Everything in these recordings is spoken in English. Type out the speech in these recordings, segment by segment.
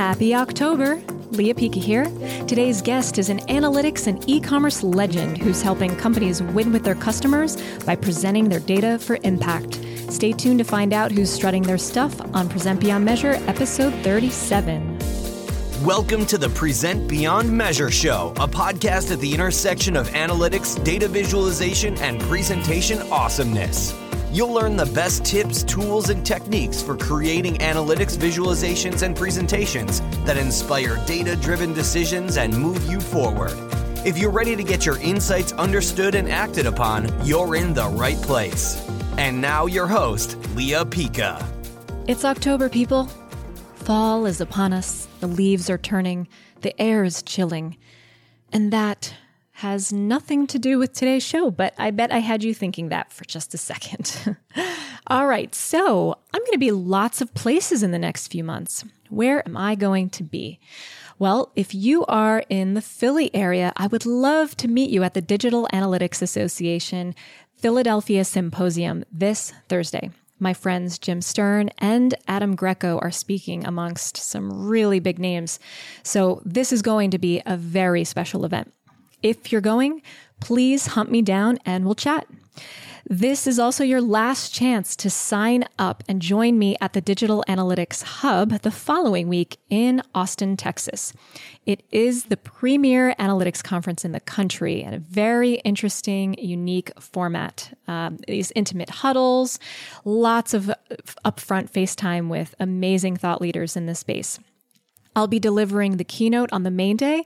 Happy October! Lea Pica here. Today's guest is an analytics and e commerce legend who's helping companies win with their customers by presenting their data for impact. Stay tuned to find out who's strutting their stuff on Present Beyond Measure, episode 37. Welcome to the Present Beyond Measure Show, a podcast at the intersection of analytics, data visualization, and presentation awesomeness. You'll learn the best tips, tools, and techniques for creating analytics visualizations and presentations that inspire data driven decisions and move you forward. If you're ready to get your insights understood and acted upon, you're in the right place. And now, your host, Lea Pica. It's October, people. Fall is upon us, the leaves are turning, the air is chilling. And that has nothing to do with today's show, but I bet I had you thinking that for just a second. All right, so I'm going to be lots of places in the next few months. Where am I going to be? Well, if you are in the Philly area, I would love to meet you at the Digital Analytics Association Philadelphia Symposium this Thursday. My friends Jim Sterne and Adam Greco are speaking amongst some really big names. So, this is going to be a very special event. If you're going, please hunt me down and we'll chat. This is also your last chance to sign up and join me at the Digital Analytics Hub the following week in Austin, Texas. It is the premier analytics conference in the country and a very interesting, unique format. Um, these intimate huddles, lots of upfront FaceTime with amazing thought leaders in this space. I'll be delivering the keynote on the main day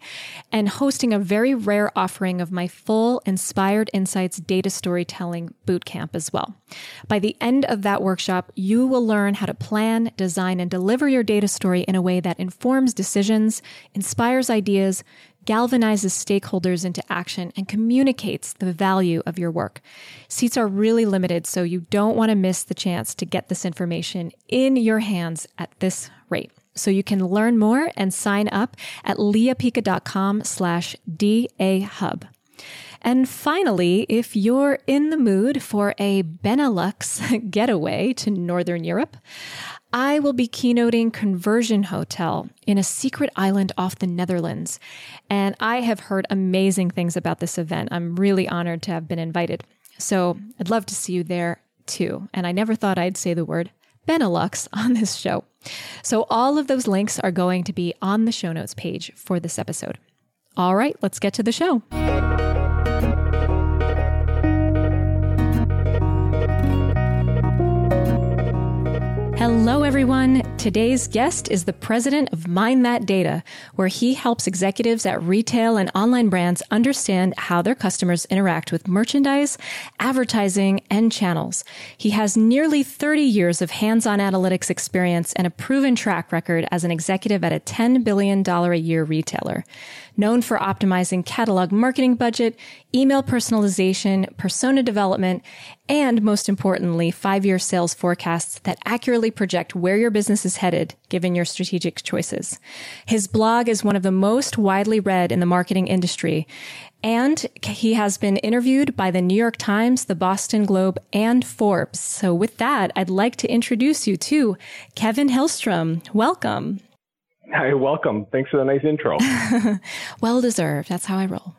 and hosting a very rare offering of my full Inspired Insights data storytelling bootcamp as well. By the end of that workshop, you will learn how to plan, design, and deliver your data story in a way that informs decisions, inspires ideas, galvanizes stakeholders into action, and communicates the value of your work. Seats are really limited, so you don't want to miss the chance to get this information in your hands at this rate. So you can learn more and sign up at leapica.com slash DAHub. And finally, if you're in the mood for a Benelux getaway to Northern Europe, I will be keynoting Conversion Hotel in a secret island off the Netherlands. And I have heard amazing things about this event. I'm really honored to have been invited. So I'd love to see you there too. And I never thought I'd say the word Benelux on this show. So, all of those links are going to be on the show notes page for this episode. All right, let's get to the show. Hello, everyone. Today's guest is the president of MineThatData, where he helps executives at retail and online brands understand how their customers interact with merchandise, advertising, and channels. He has nearly 30 years of hands-on analytics experience and a proven track record as an executive at a $10 billion a year retailer known for optimizing catalog marketing budget, email personalization, persona development, and most importantly, five year sales forecasts that accurately project where your business is headed given your strategic choices. His blog is one of the most widely read in the marketing industry. And he has been interviewed by the New York Times, the Boston Globe, and Forbes. So with that, I'd like to introduce you to Kevin Hillstrom. Welcome. Hi, welcome. Thanks for the nice intro. well deserved. That's how I roll.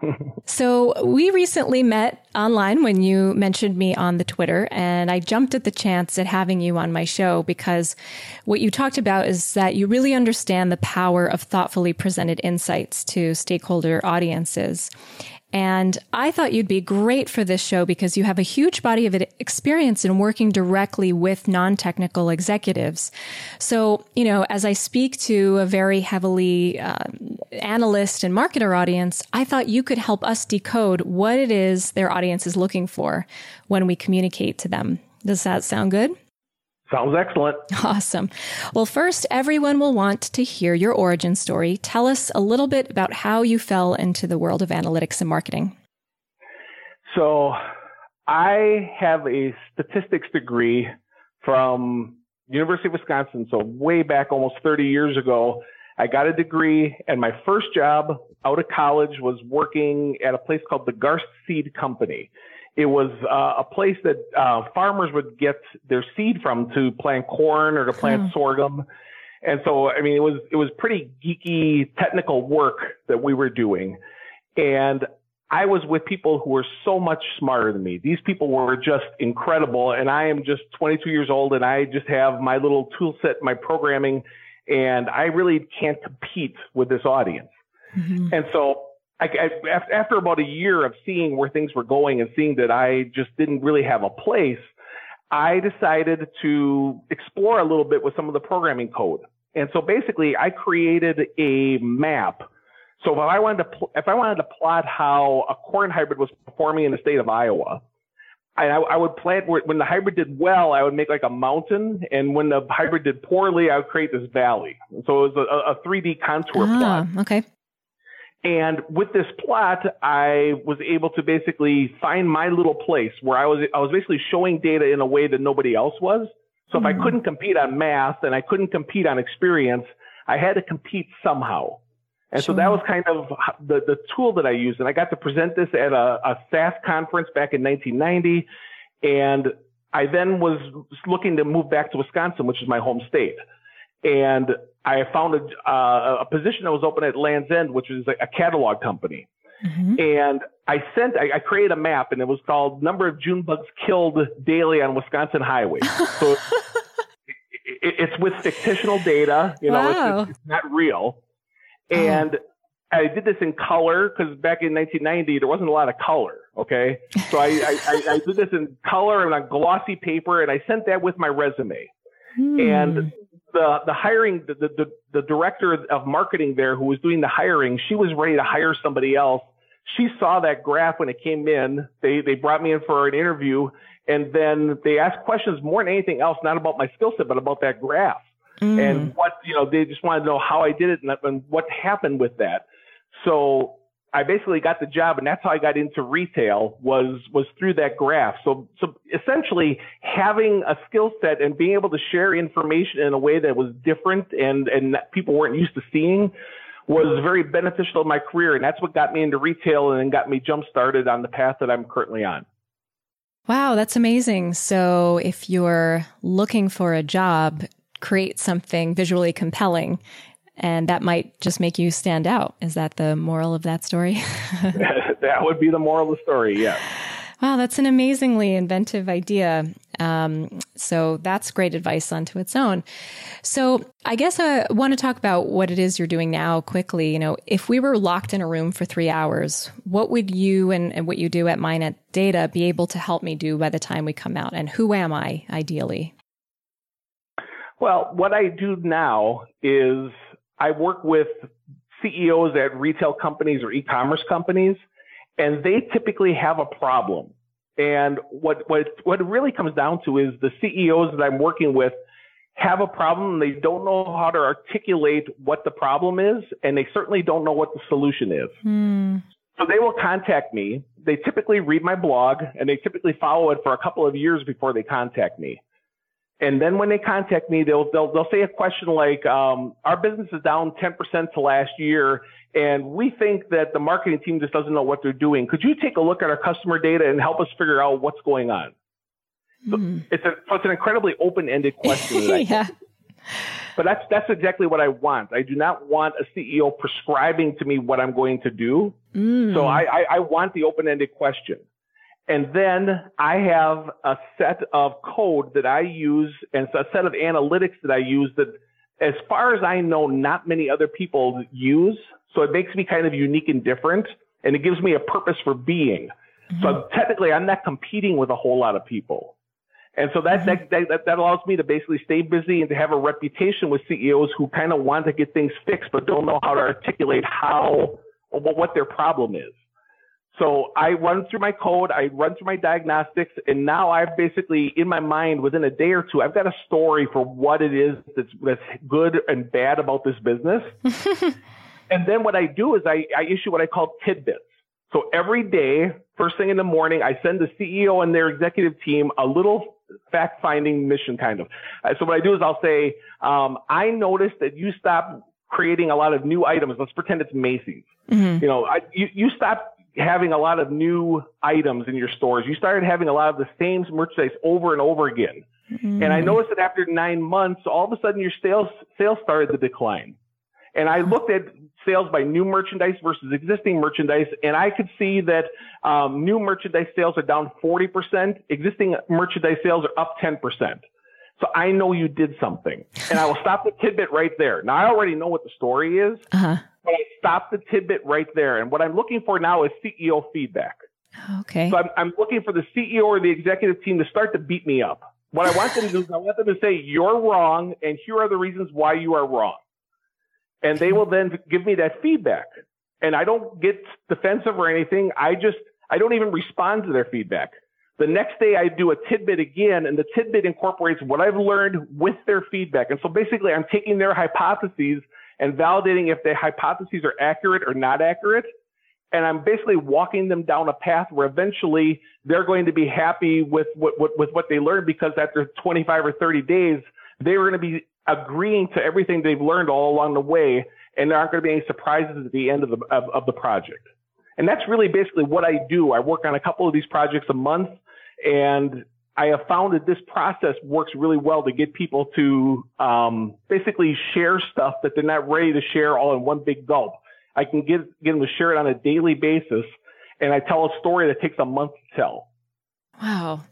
so we recently met online when you mentioned me on the Twitter, and I jumped at the chance at having you on my show because what you talked about is that you really understand the power of thoughtfully presented insights to stakeholder audiences. And I thought you'd be great for this show because you have a huge body of experience in working directly with non-technical executives. So, you know, as I speak to a very heavily uh, analyst and marketer audience, I thought you could help us decode what it is their audience is looking for when we communicate to them. Does that sound good? Sounds excellent. Awesome. Well, first, everyone will want to hear your origin story. Tell us a little bit about how you fell into the world of analytics and marketing. So, I have a statistics degree from University of Wisconsin. So, way back almost 30 years ago, I got a degree, and my first job out of college was working at a place called the Garst Seed Company. It was uh, a place that uh, farmers would get their seed from to plant corn or to plant hmm. sorghum. And so, I mean, it was, it was pretty geeky technical work that we were doing. And I was with people who were so much smarter than me. These people were just incredible. And I am just 22 years old and I just have my little tool set, my programming, and I really can't compete with this audience. Mm-hmm. And so I, I, after about a year of seeing where things were going and seeing that I just didn't really have a place, I decided to explore a little bit with some of the programming code. And so basically I created a map. So if I wanted to, pl- if I wanted to plot how a corn hybrid was performing in the state of Iowa, I, I would plant when the hybrid did well, I would make like a mountain, and when the hybrid did poorly, I would create this valley. So it was a, a 3D contour ah, plot. Okay. And with this plot, I was able to basically find my little place where I was, I was basically showing data in a way that nobody else was. So mm-hmm. if I hmm. couldn't compete on math and I couldn't compete on experience, I had to compete somehow. And sure. so that was kind of the, the tool that I used. And I got to present this at a, a SAS conference back in 1990. And I then was looking to move back to Wisconsin, which is my home state. And I found a, uh, a position that was open at Lands' End, which is a catalog company. Mm-hmm. And I sent, I, I, created a map and it was called number of June bugs killed daily on Wisconsin highways. So it, it's with fictional data, you know, wow. it's, it's, not real. Oh. And oh. I did this in color because back in 1990, there wasn't a lot of color. Okay. So I, I, I, did this in color and on glossy paper and I sent that with my resume. Hmm. And the the hiring the, the the director of marketing there who was doing the hiring, she was ready to hire somebody else. She saw that graph when it came in. They they brought me in for an interview, and then they asked questions more than anything else, not about my skill set, but about that graph mm. and what you know. They just wanted to know how I did it and, and what happened with that. So I basically got the job, and that's how I got into retail was was through that graph. So so essentially, having a skill set and being able to share information in a way that was different and and people weren't used to seeing was very beneficial in my career, and that's what got me into retail and then got me jump started on the path that I'm currently on. Wow, that's amazing. So if you're looking for a job, create something visually compelling and that might just make you stand out. Is that the moral of that story? that would be the moral of the story, yeah. Wow, that's an amazingly inventive idea. Um, so that's great advice unto its own. So I guess I want to talk about what it is you're doing now quickly. You know, if we were locked in a room for three hours, what would you and, and what you do at Minnet Data be able to help me do by the time we come out? And who am I ideally? Well, what I do now is I work with CEOs at retail companies or e-commerce companies, and they typically have a problem. And what, what, what it really comes down to is the CEOs that I'm working with have a problem. And They don't know how to articulate what the problem is, and they certainly don't know what the solution is. Hmm. So they will contact me. They typically read my blog and they typically follow it for a couple of years before they contact me. And then when they contact me, they'll they'll they'll say a question like, um, "Our business is down 10% to last year, and we think that the marketing team just doesn't know what they're doing. Could you take a look at our customer data and help us figure out what's going on?" So mm. it's a so it's an incredibly open-ended question. yeah. But that's that's exactly what I want. I do not want a CEO prescribing to me what I'm going to do. Mm. So I, I, I want the open-ended question. And then I have a set of code that I use and a set of analytics that I use that, as far as I know, not many other people use. So it makes me kind of unique and different. And it gives me a purpose for being. Mm-hmm. So technically, I'm not competing with a whole lot of people. And so that, mm-hmm. that, that, that allows me to basically stay busy and to have a reputation with CEOs who kind of want to get things fixed, but don't know how to articulate how what their problem is. So I run through my code, I run through my diagnostics, and now I've basically in my mind within a day or two, I've got a story for what it is that's that's good and bad about this business. and then what I do is I, I issue what I call tidbits. So every day, first thing in the morning, I send the CEO and their executive team a little fact finding mission kind of. Uh, so what I do is I'll say, um, I noticed that you stopped creating a lot of new items. Let's pretend it's Macy's. Mm-hmm. You know, I, you, you stopped having a lot of new items in your stores. You started having a lot of the same merchandise over and over again. Mm. And I noticed that after nine months, all of a sudden your sales sales started to decline. And I looked at sales by new merchandise versus existing merchandise, and I could see that um, new merchandise sales are down 40%, existing merchandise sales are up 10%. So I know you did something. And I will stop the tidbit right there. Now I already know what the story is, uh-huh. But I stopped the tidbit right there. And what I'm looking for now is CEO feedback. Okay. So I'm, I'm looking for the CEO or the executive team to start to beat me up. What I want them to do is I want them to say, you're wrong, and here are the reasons why you are wrong and they will then give me that feedback. And I don't get defensive or anything. I just, I don't even respond to their feedback. The next day I do a tidbit again and the tidbit incorporates what I've learned with their feedback. And so basically I'm taking their hypotheses and validating if the hypotheses are accurate or not accurate. And I'm basically walking them down a path where eventually they're going to be happy with what, with, with what they learned because after 25 or 30 days, they were going to be agreeing to everything they've learned all along the way, and there aren't going to be any surprises at the end of the of, of the project. And that's really basically what I do. I work on a couple of these projects a month, and I have found that this process works really well to get people to um, basically share stuff that they're not ready to share all in one big gulp. I can get get them to share it on a daily basis, and I tell a story that takes a month to tell. Wow.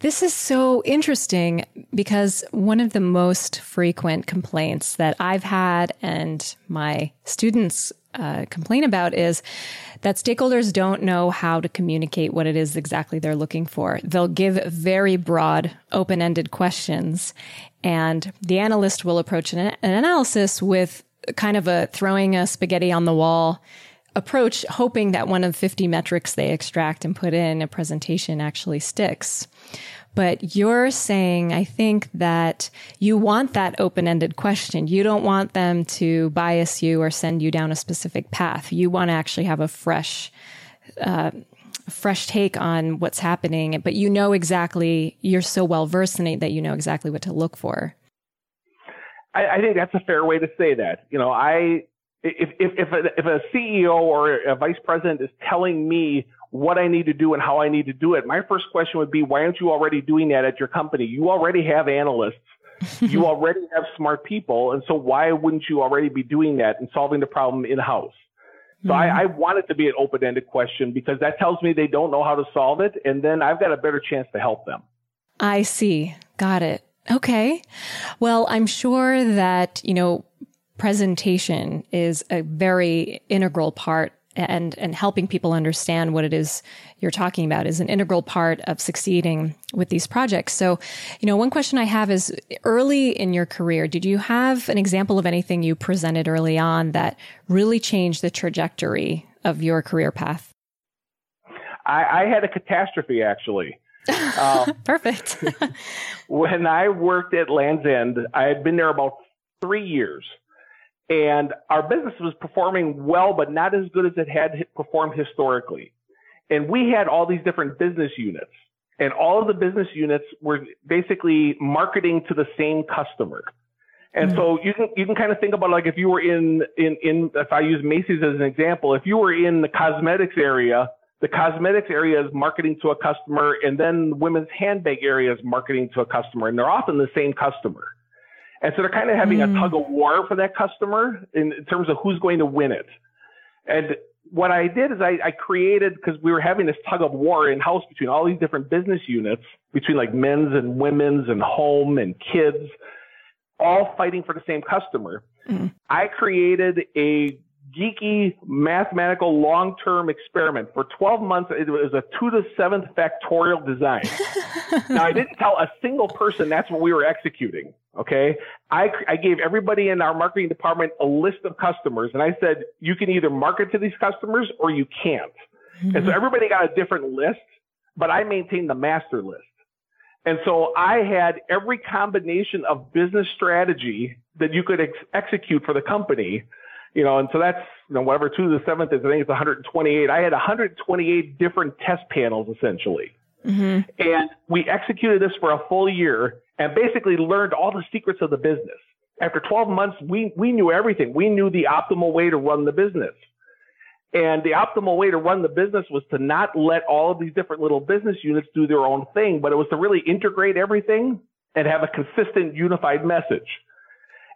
This is so interesting because one of the most frequent complaints that I've had and my students uh, complain about is that stakeholders don't know how to communicate what it is exactly they're looking for. They'll give very broad, open ended questions, and the analyst will approach an, an analysis with kind of a throwing a spaghetti on the wall approach, hoping that one of 50 metrics they extract and put in a presentation actually sticks. But you're saying, I think that you want that open ended question. You don't want them to bias you or send you down a specific path. You want to actually have a fresh, uh, fresh take on what's happening, but you know exactly, you're so well versed in it that you know exactly what to look for. I, I think that's a fair way to say that. You know, I, if, if, if, a, if a CEO or a vice president is telling me what I need to do and how I need to do it. My first question would be, why aren't you already doing that at your company? You already have analysts. you already have smart people. And so why wouldn't you already be doing that and solving the problem in house? So mm-hmm. I, I want it to be an open-ended question because that tells me they don't know how to solve it. And then I've got a better chance to help them. I see. Got it. Okay. Well, I'm sure that, you know, presentation is a very integral part and and helping people understand what it is you're talking about is an integral part of succeeding with these projects. So, you know, one question I have is early in your career, did you have an example of anything you presented early on that really changed the trajectory of your career path? I, I had a catastrophe actually. Um, Perfect. when I worked at Lands' End, I had been there about three years and our business was performing well, but not as good as it had performed historically. And we had all these different business units, and all of the business units were basically marketing to the same customer. And mm-hmm. so you can you can kind of think about like if you were in in in if I use Macy's as an example, if you were in the cosmetics area, the cosmetics area is marketing to a customer, and then the women's handbag area is marketing to a customer, and they're often the same customer. And so they're kind of having mm. a tug of war for that customer in, in, terms of who's going to win it. And what I did is I, I created, because we were having this tug of war in house between all these different business units, between like men's and women's and home and kids, all fighting for the same customer. Mm. I created a geeky mathematical long-term experiment for 12 months. It was a two to seventh factorial design. now I didn't tell a single person that's what we were executing. Okay. I, I gave everybody in our marketing department a list of customers and I said, you can either market to these customers or you can't. Mm-hmm. And so everybody got a different list, but I maintained the master list. And so I had every combination of business strategy that you could ex- execute for the company you know, and so that's, you know, whatever two to the seventh is, I think it's 128. I had 128 different test panels essentially. Mm-hmm. And we executed this for a full year and basically learned all the secrets of the business. After 12 months, we, we knew everything. We knew the optimal way to run the business. And the optimal way to run the business was to not let all of these different little business units do their own thing, but it was to really integrate everything and have a consistent unified message.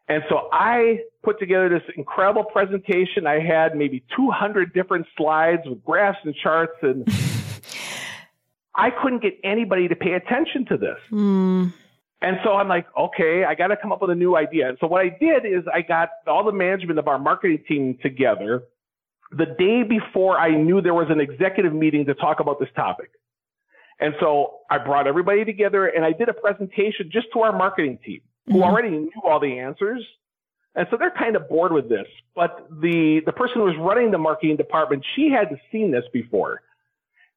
And so I put together this incredible presentation. I had maybe 200 different slides with graphs and charts and I couldn't get anybody to pay attention to this. Mm. And so I'm like, okay, I got to come up with a new idea. And so what I did is I got all the management of our marketing team together the day before I knew there was an executive meeting to talk about this topic. And so I brought everybody together and I did a presentation just to our marketing team who mm-hmm. already knew all the answers. And so they're kind of bored with this. But the, the person who was running the marketing department, she hadn't seen this before.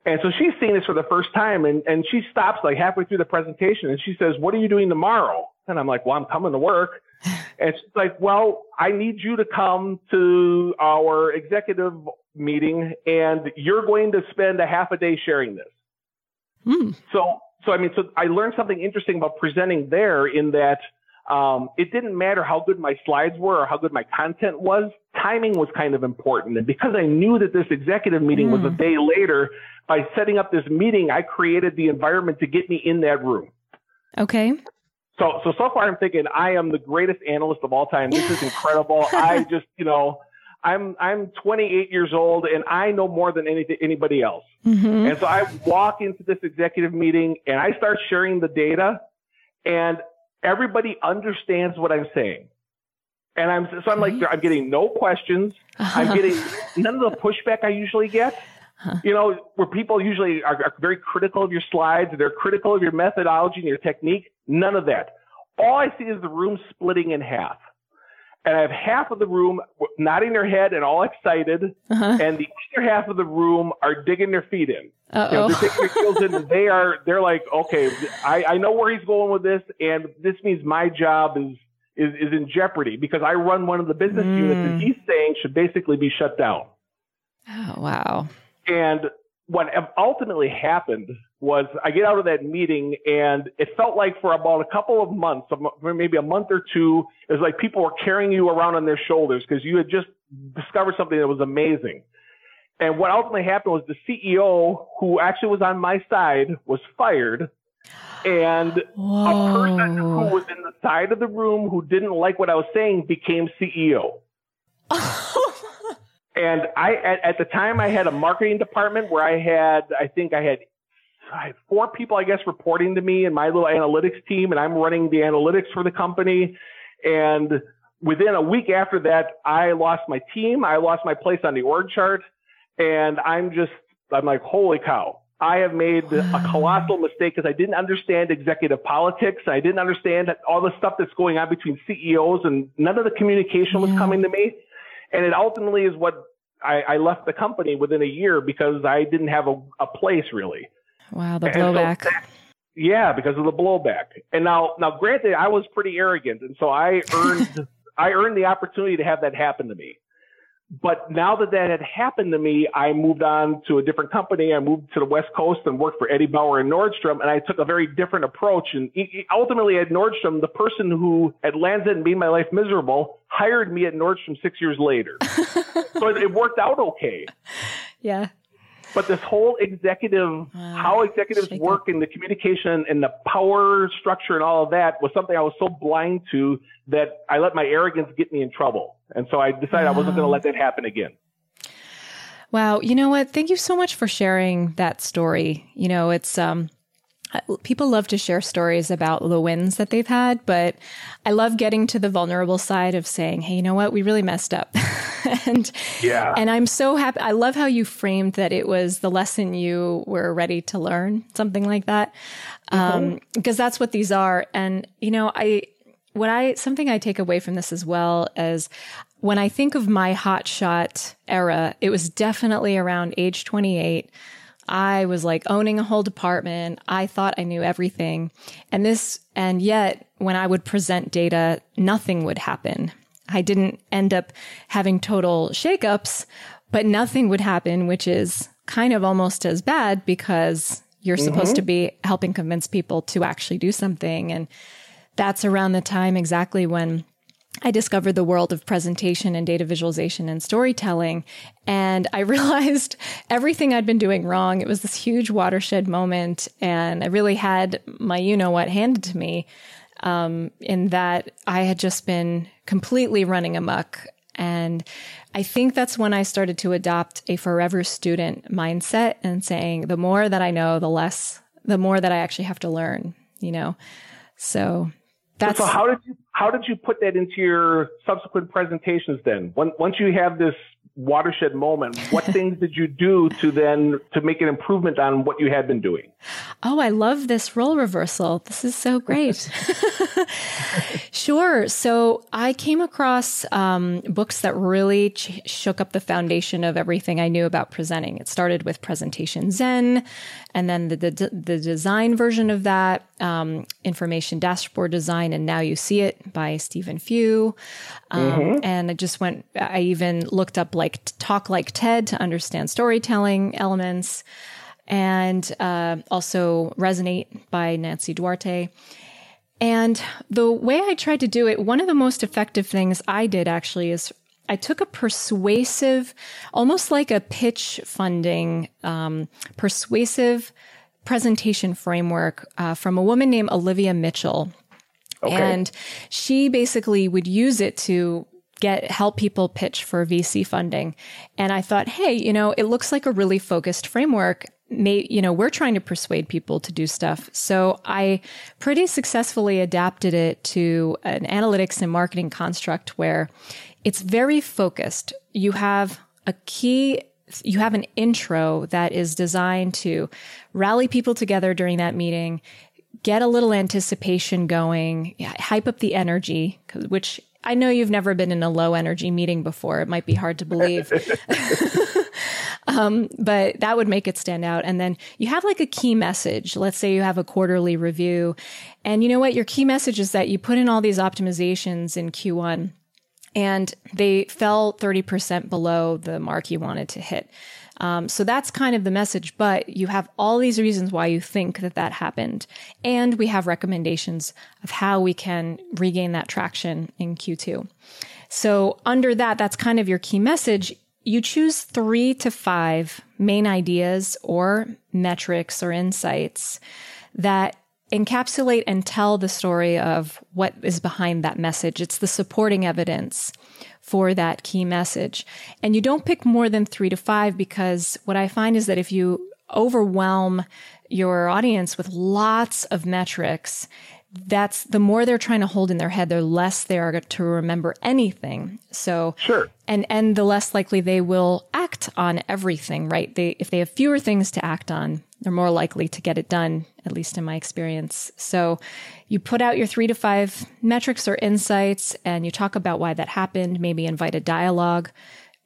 And so she's seeing this for the first time and, and she stops like halfway through the presentation and she says, what are you doing tomorrow? And I'm like, well, I'm coming to work. And she's like, well, I need you to come to our executive meeting and you're going to spend a half a day sharing this. Hmm. So, so I mean, so I learned something interesting about presenting there in that um, it didn't matter how good my slides were or how good my content was. Timing was kind of important. And because I knew that this executive meeting mm. was a hmm. day later, by setting up this meeting, I created the environment to get me in that room. Okay. So, so, so far I'm thinking I am the greatest analyst of all time. This is incredible. I just, you know, I'm, I'm 28 years old and I know more than anything, anybody else. Mm-hmm. And so I walk into this executive meeting and I start sharing the data and everybody understands what I'm saying. And I'm, so I'm like, I'm getting no questions. I'm getting none of the pushback I usually get. Huh. You know, where people usually are, are, very critical of your slides, they're critical of your methodology and your technique. None of that. All I see is the room splitting in half. And I have half of the room nodding their head and all excited, uh-huh. and the other half of the room are digging their feet in. You know, they're digging their heels in. They are. They're like, okay, I, I know where he's going with this, and this means my job is is, is in jeopardy because I run one of the business mm. units that he's saying should basically be shut down. Oh wow! And what ultimately happened was I get out of that meeting and it felt like for about a couple of months, maybe a month or two, it was like people were carrying you around on their shoulders because you had just discovered something that was amazing. And what ultimately happened was the CEO, who actually was on my side, was fired. And Whoa. a person who was in the side of the room who didn't like what I was saying became CEO. And I, at, at, the time, I had a marketing department where I had, I think I had, I had four people, I guess, reporting to me and my little analytics team, and I'm running the analytics for the company. And within a week after that, I lost my team. I lost my place on the org chart. And I'm just, I'm like, holy cow. I have made a colossal mistake because I didn't understand executive politics. I didn't understand all the stuff that's going on between CEOs and none of the communication was coming to me. And it ultimately is what I, I left the company within a year because I didn't have a, a place really. Wow, the blowback. So that, yeah, because of the blowback. And now, now, granted, I was pretty arrogant, and so I earned I earned the opportunity to have that happen to me. But now that that had happened to me, I moved on to a different company. I moved to the West Coast and worked for Eddie Bauer and Nordstrom, and I took a very different approach. And ultimately, at Nordstrom, the person who had landed and made my life miserable hired me at Nordstrom six years later. so it worked out okay. Yeah. But this whole executive, how executives work and the communication and the power structure and all of that was something I was so blind to that I let my arrogance get me in trouble. And so I decided wow. I wasn't going to let that happen again. Wow. You know what? Thank you so much for sharing that story. You know, it's, um, people love to share stories about the wins that they've had, but I love getting to the vulnerable side of saying, Hey, you know what? We really messed up. and, yeah. and I'm so happy. I love how you framed that it was the lesson you were ready to learn, something like that. Mm-hmm. Um, because that's what these are. And, you know, I, what I, something I take away from this as well as when I think of my hotshot era, it was definitely around age 28. I was like owning a whole department. I thought I knew everything. And this, and yet when I would present data, nothing would happen. I didn't end up having total shakeups, but nothing would happen, which is kind of almost as bad because you're mm-hmm. supposed to be helping convince people to actually do something. And that's around the time exactly when I discovered the world of presentation and data visualization and storytelling. And I realized everything I'd been doing wrong. It was this huge watershed moment. And I really had my you know what handed to me um, in that I had just been completely running amok. And I think that's when I started to adopt a forever student mindset and saying, the more that I know, the less, the more that I actually have to learn, you know? So that's. So how did you, how did you put that into your subsequent presentations then? Once you have this watershed moment, what things did you do to then to make an improvement on what you had been doing? Oh, I love this role reversal. This is so great. sure. So I came across um, books that really ch- shook up the foundation of everything I knew about presenting. It started with Presentation Zen, and then the the, the design version of that, um, Information Dashboard Design, and Now You See It by Stephen Few. Um, mm-hmm. And I just went. I even looked up like Talk Like TED to understand storytelling elements and uh, also Resonate by Nancy Duarte. And the way I tried to do it, one of the most effective things I did actually is I took a persuasive, almost like a pitch funding, um, persuasive presentation framework uh, from a woman named Olivia Mitchell. Okay. And she basically would use it to get help people pitch for VC funding. And I thought, hey, you know, it looks like a really focused framework may, you know, we're trying to persuade people to do stuff. So I pretty successfully adapted it to an analytics and marketing construct where it's very focused. You have a key you have an intro that is designed to rally people together during that meeting, get a little anticipation going, hype up the energy, which I know you've never been in a low energy meeting before. It might be hard to believe. um, but that would make it stand out. And then you have like a key message. Let's say you have a quarterly review. And you know what? Your key message is that you put in all these optimizations in Q1 and they fell 30% below the mark you wanted to hit. Um, so that's kind of the message, but you have all these reasons why you think that that happened. And we have recommendations of how we can regain that traction in Q2. So under that, that's kind of your key message. You choose three to five main ideas or metrics or insights that encapsulate and tell the story of what is behind that message. It's the supporting evidence for that key message. And you don't pick more than three to five because what I find is that if you overwhelm your audience with lots of metrics, that's the more they're trying to hold in their head, the less they are to remember anything. So, sure. And, and the less likely they will act on everything, right? They, if they have fewer things to act on, they're more likely to get it done, at least in my experience. So you put out your three to five metrics or insights and you talk about why that happened, maybe invite a dialogue,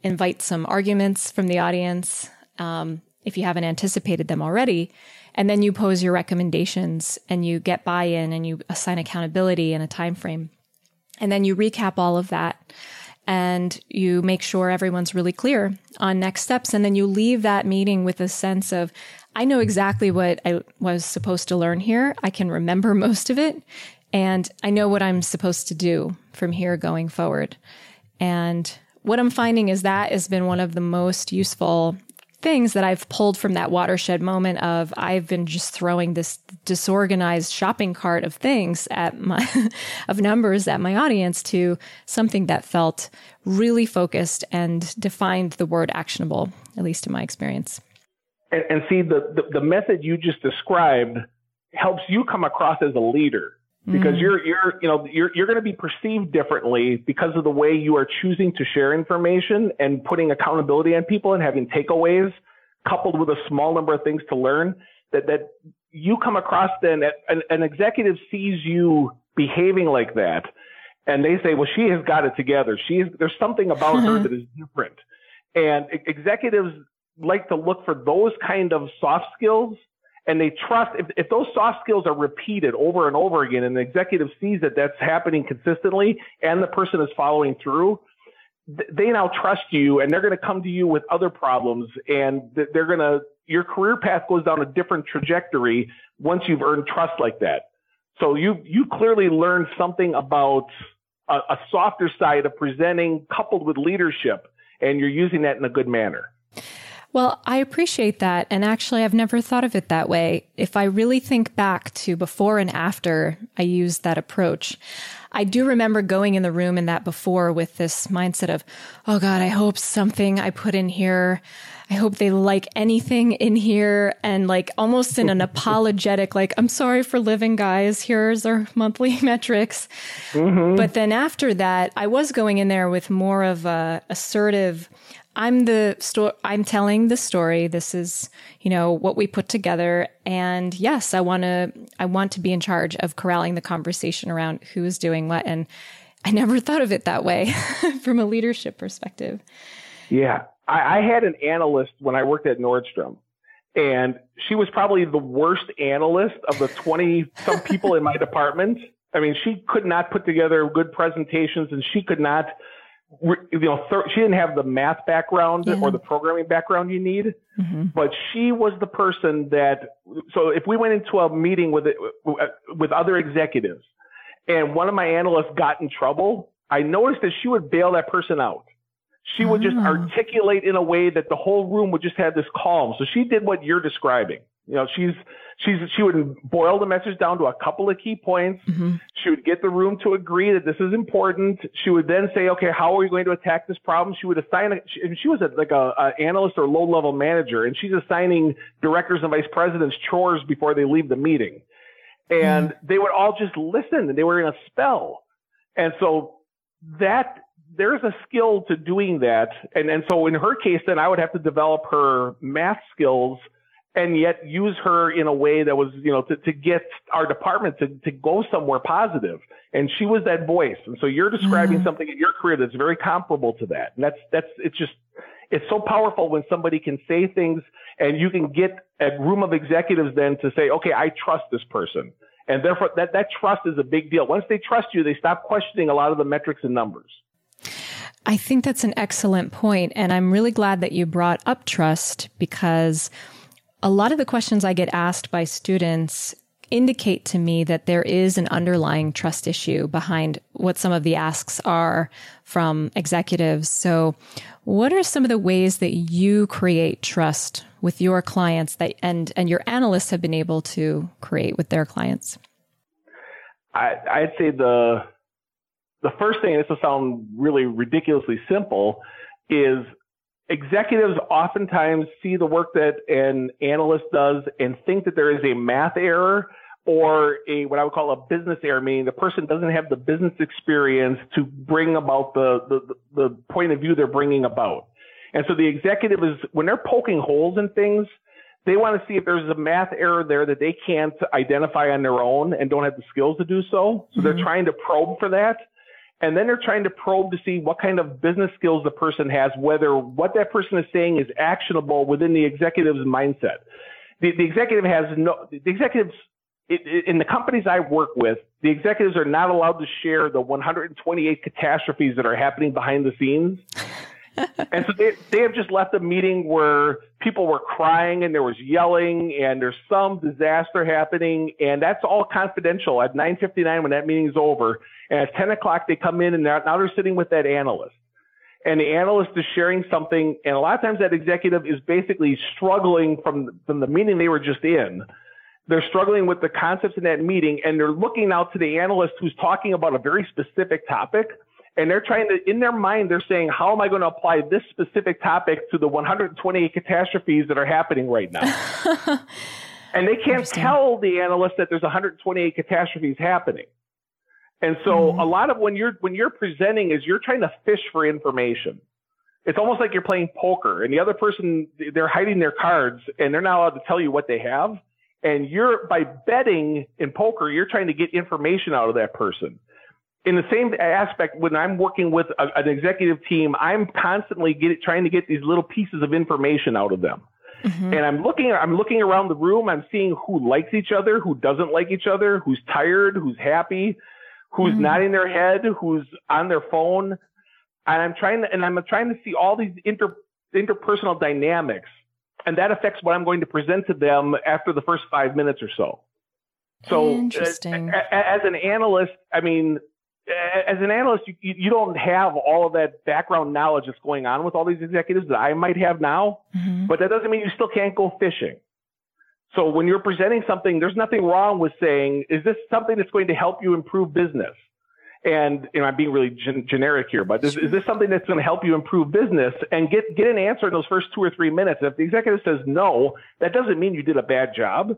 invite some arguments from the audience. Um, if you haven't anticipated them already, and then you pose your recommendations and you get buy-in and you assign accountability and a time frame. And then you recap all of that and you make sure everyone's really clear on next steps. And then you leave that meeting with a sense of, I know exactly what I was supposed to learn here. I can remember most of it. And I know what I'm supposed to do from here going forward. And what I'm finding is that has been one of the most useful things that I've pulled from that watershed moment of I've been just throwing this disorganized shopping cart of things at my of numbers at my audience to something that felt really focused and defined the word actionable, at least in my experience. And, and see the, the the method you just described helps you come across as a leader because mm. you're you're you know you're you're going to be perceived differently because of the way you are choosing to share information and putting accountability on people and having takeaways coupled with a small number of things to learn that that you come across then an, an executive sees you behaving like that and they say well she has got it together. She's there's something about her that is different. And executives like to look for those kind of soft skills and they trust if, if those soft skills are repeated over and over again and the executive sees that that's happening consistently and the person is following through they now trust you and they're going to come to you with other problems and they're going to your career path goes down a different trajectory once you've earned trust like that so you you clearly learned something about a, a softer side of presenting coupled with leadership, and you're using that in a good manner. Well, I appreciate that. And actually, I've never thought of it that way. If I really think back to before and after I used that approach, I do remember going in the room in that before with this mindset of, oh God, I hope something I put in here, I hope they like anything in here and like almost in an apologetic, like, I'm sorry for living, guys. Here's our monthly metrics. Mm-hmm. But then after that, I was going in there with more of a assertive, I'm the sto- I'm telling the story. This is, you know, what we put together. And yes, I want to, I want to be in charge of corralling the conversation around who is doing what. And I never thought of it that way from a leadership perspective. Yeah. I, I had an analyst when I worked at Nordstrom and she was probably the worst analyst of the 20 some people in my department. I mean, she could not put together good presentations and she could not you know, she didn't have the math background yeah. or the programming background you need, mm-hmm. but she was the person that. So if we went into a meeting with with other executives, and one of my analysts got in trouble, I noticed that she would bail that person out. She would just ah. articulate in a way that the whole room would just have this calm. So she did what you're describing. You know, she's she's she would boil the message down to a couple of key points. Mm-hmm. She would get the room to agree that this is important. She would then say, okay, how are we going to attack this problem? She would assign. A, she, she was a, like a, a analyst or low level manager, and she's assigning directors and vice presidents chores before they leave the meeting, and mm-hmm. they would all just listen, and they were in a spell, and so that there's a skill to doing that. And, and so in her case, then I would have to develop her math skills and yet use her in a way that was, you know, to, to get our department to, to go somewhere positive. And she was that voice. And so you're describing mm-hmm. something in your career that's very comparable to that. And that's, that's, it's just, it's so powerful when somebody can say things and you can get a room of executives then to say, okay, I trust this person. And therefore that, that trust is a big deal. Once they trust you, they stop questioning a lot of the metrics and numbers. I think that's an excellent point, And I'm really glad that you brought up trust because a lot of the questions I get asked by students indicate to me that there is an underlying trust issue behind what some of the asks are from executives. So, what are some of the ways that you create trust with your clients that and and your analysts have been able to create with their clients? I, I'd say the the first thing, this will sound really ridiculously simple, is executives oftentimes see the work that an analyst does and think that there is a math error or a what I would call a business error, meaning the person doesn't have the business experience to bring about the, the, the point of view they're bringing about. And so the executive is, when they're poking holes in things, they want to see if there's a math error there that they can't identify on their own and don't have the skills to do so. So mm-hmm. they're trying to probe for that. And then they're trying to probe to see what kind of business skills the person has, whether what that person is saying is actionable within the executive's mindset. The, the executive has no, the executives, it, it, in the companies I work with, the executives are not allowed to share the 128 catastrophes that are happening behind the scenes. and so they, they have just left a meeting where people were crying and there was yelling and there's some disaster happening and that's all confidential. At 9.59 when that meeting's over and at 10 o'clock they come in and now they're sitting with that analyst. And the analyst is sharing something and a lot of times that executive is basically struggling from, from the meeting they were just in. They're struggling with the concepts in that meeting and they're looking out to the analyst who's talking about a very specific topic and they're trying to, in their mind, they're saying, how am I going to apply this specific topic to the 128 catastrophes that are happening right now? and they can't tell the analyst that there's 128 catastrophes happening. And so mm-hmm. a lot of when you're, when you're presenting is you're trying to fish for information. It's almost like you're playing poker and the other person, they're hiding their cards and they're not allowed to tell you what they have. And you're, by betting in poker, you're trying to get information out of that person in the same aspect, when I'm working with a, an executive team, I'm constantly get, trying to get these little pieces of information out of them. Mm-hmm. And I'm looking, I'm looking around the room. I'm seeing who likes each other, who doesn't like each other, who's tired, who's happy, who's mm-hmm. nodding their head, who's on their phone. And I'm trying to, and I'm trying to see all these inter, interpersonal dynamics. And that affects what I'm going to present to them after the first five minutes or so. So, uh, as an analyst, I mean, as an analyst, you, you don't have all of that background knowledge that's going on with all these executives that I might have now, mm-hmm. but that doesn't mean you still can't go fishing. So when you're presenting something, there's nothing wrong with saying, is this something that's going to help you improve business? And you know, I'm being really gen- generic here, but is, is, this something that's going to help you improve business and get get an answer in those first two or three minutes? If the executive says no, that doesn't mean you did a bad job.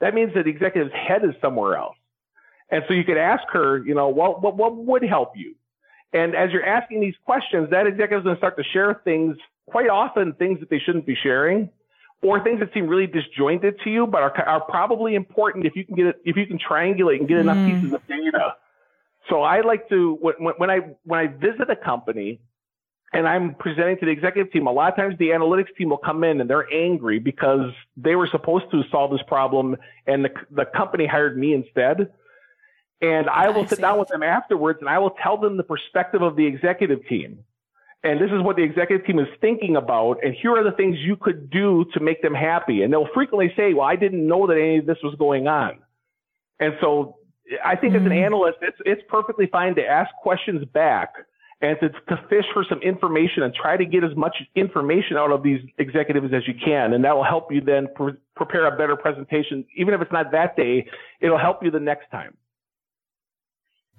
That means that the executive's head is somewhere else. And so you could ask her, you know, what what, what would help you? And as you're asking these questions, that executive's going to start to share things, quite often things that they shouldn't be sharing or things that seem really disjointed to you, but are, are probably important if you can get it, if you can triangulate and get enough mm. pieces of data. So I like to when, when I when I visit a company and I'm presenting to the executive team, a lot of times the analytics team will come in and they're angry because they were supposed to solve this problem and the the company hired me instead. And I will I sit down with them afterwards and I will tell them the perspective of the executive team and this is what the executive team is thinking about, and here are the things you could do to make them happy. And they'll frequently say, well, I didn't know that any of this was going on. And so I think mm-hmm. as an mm-hmm. analyst, it's, it's perfectly fine to ask questions back and to, to fish for some information and try to get as much information out of these executives as you can. And that will help you then pre- prepare a better presentation. Even if it's not that day, it'll help you the next time.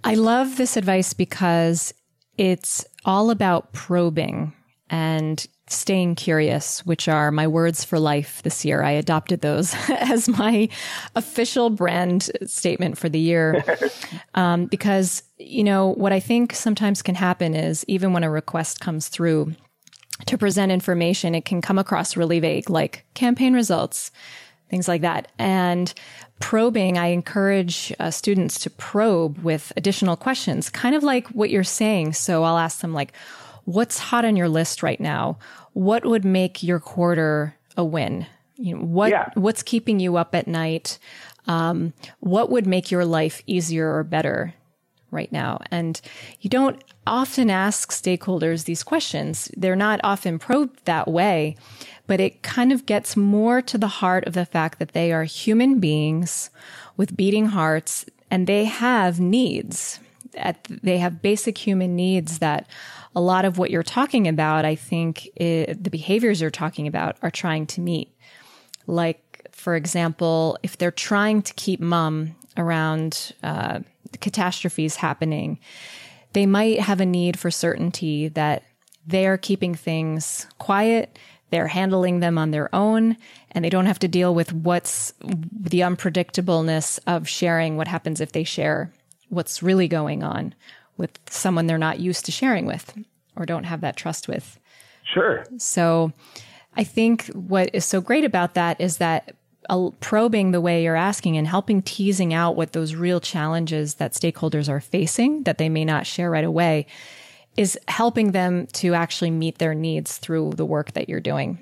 I love this advice because it's all about probing and staying curious, which are my words for life this year. I adopted those as my official brand statement for the year. Um, because, you know, what I think sometimes can happen is even when a request comes through to present information, it can come across really vague, like campaign results, things like that. And probing, I encourage uh, students to probe with additional questions, kind of like what you're saying. So I'll ask them like, what's hot on your list right now? What would make your quarter a win? You know, what, yeah. what's keeping you up at night? Um, what would make your life easier or better right now? And you don't often ask stakeholders these questions. They're not often probed that way but it kind of gets more to the heart of the fact that they are human beings with beating hearts and they have needs. At, they have basic human needs that a lot of what you're talking about, I think it, the behaviors you're talking about are trying to meet. Like, for example, if they're trying to keep mom around uh, catastrophes happening, they might have a need for certainty that they are keeping things quiet they're handling them on their own and they don't have to deal with what's the unpredictableness of sharing what happens if they share what's really going on with someone they're not used to sharing with or don't have that trust with. Sure. So I think what is so great about that is that uh, probing the way you're asking and helping teasing out what those real challenges that stakeholders are facing that they may not share right away is helping them to actually meet their needs through the work that you're doing.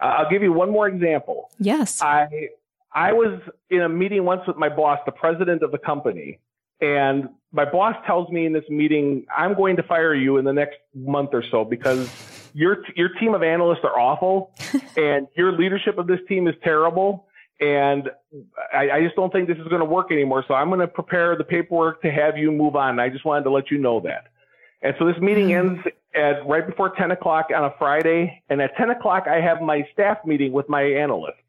Uh, I'll give you one more example. Yes. I I was in a meeting once with my boss, the president of the company, and my boss tells me in this meeting, "I'm going to fire you in the next month or so because your your team of analysts are awful, and your leadership of this team is terrible." And I, I just don't think this is going to work anymore. So I'm going to prepare the paperwork to have you move on. I just wanted to let you know that. And so this meeting mm-hmm. ends at right before 10 o'clock on a Friday. And at 10 o'clock, I have my staff meeting with my analysts.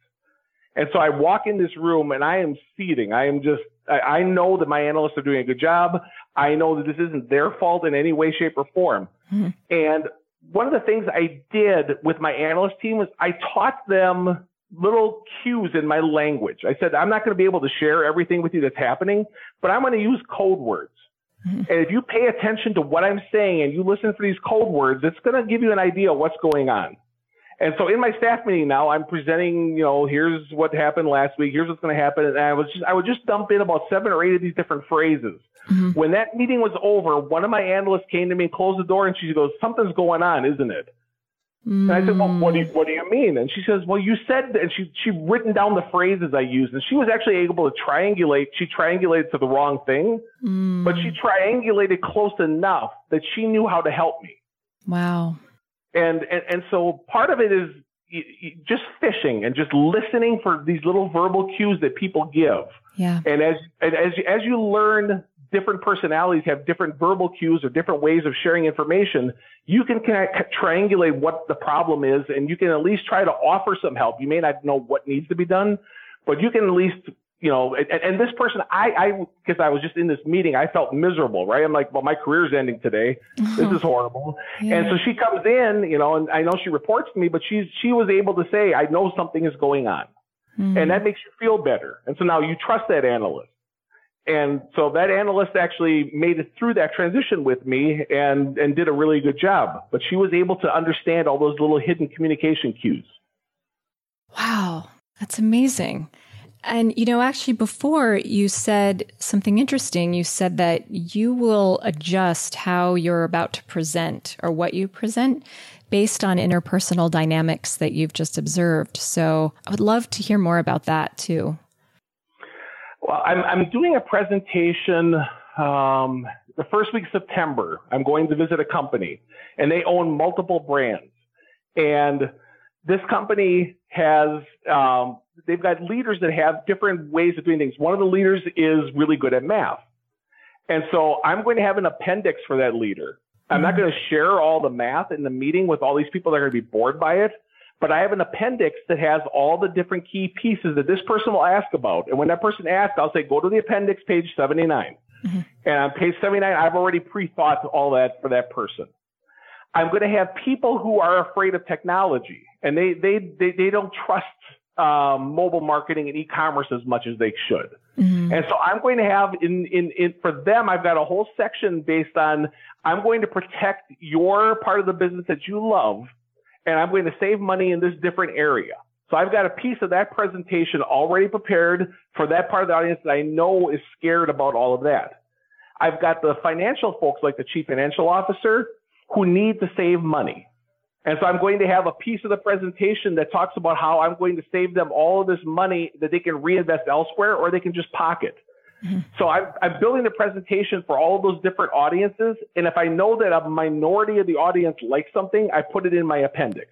And so I walk in this room and I am seething. I am just, I, I know that my analysts are doing a good job. I know that this isn't their fault in any way, shape, or form. Mm-hmm. And one of the things I did with my analyst team was I taught them little cues in my language. I said, I'm not going to be able to share everything with you that's happening, but I'm going to use code words. Mm-hmm. And if you pay attention to what I'm saying and you listen for these code words, it's going to give you an idea of what's going on. And so in my staff meeting now, I'm presenting, you know, here's what happened last week. Here's what's going to happen. And I was just, I would just dump in about seven or eight of these different phrases. Mm-hmm. When that meeting was over, one of my analysts came to me and closed the door and she goes, something's going on, isn't it? Mm. And I said, well, what do you, what do you mean? And she says, well, you said, and she, she written down the phrases I used and she was actually able to triangulate. She triangulated to the wrong thing, mm. but she triangulated close enough that she knew how to help me. Wow. And, and, and so part of it is just fishing and just listening for these little verbal cues that people give. Yeah. And as, and as, as you learn different personalities have different verbal cues or different ways of sharing information, you can kind of triangulate what the problem is and you can at least try to offer some help. You may not know what needs to be done, but you can at least, you know, and, and this person, I, I, because I was just in this meeting, I felt miserable, right? I'm like, well, my career's ending today. This is horrible. Yeah. And so she comes in, you know, and I know she reports to me, but she's, she was able to say, I know something is going on. Mm-hmm. And that makes you feel better. And so now you trust that analyst. And so that analyst actually made it through that transition with me and, and did a really good job. But she was able to understand all those little hidden communication cues. Wow, that's amazing. And, you know, actually, before you said something interesting. You said that you will adjust how you're about to present or what you present based on interpersonal dynamics that you've just observed. So I would love to hear more about that too. Well, I'm, I'm doing a presentation um, the first week of September. I'm going to visit a company, and they own multiple brands. And this company has um, they've got leaders that have different ways of doing things. One of the leaders is really good at math, and so I'm going to have an appendix for that leader. I'm not mm-hmm. going to share all the math in the meeting with all these people that are going to be bored by it. But I have an appendix that has all the different key pieces that this person will ask about. And when that person asks, I'll say, go to the appendix, page 79. Mm-hmm. And on page 79, I've already pre-thought all that for that person. I'm going to have people who are afraid of technology and they, they, they, they don't trust um, mobile marketing and e-commerce as much as they should. Mm-hmm. And so I'm going to have in, in, in, for them, I've got a whole section based on, I'm going to protect your part of the business that you love and I'm going to save money in this different area. So I've got a piece of that presentation already prepared for that part of the audience that I know is scared about all of that. I've got the financial folks like the chief financial officer who need to save money. And so I'm going to have a piece of the presentation that talks about how I'm going to save them all of this money that they can reinvest elsewhere or they can just pocket. Mm-hmm. So I'm, I'm building the presentation for all of those different audiences. And if I know that a minority of the audience likes something, I put it in my appendix.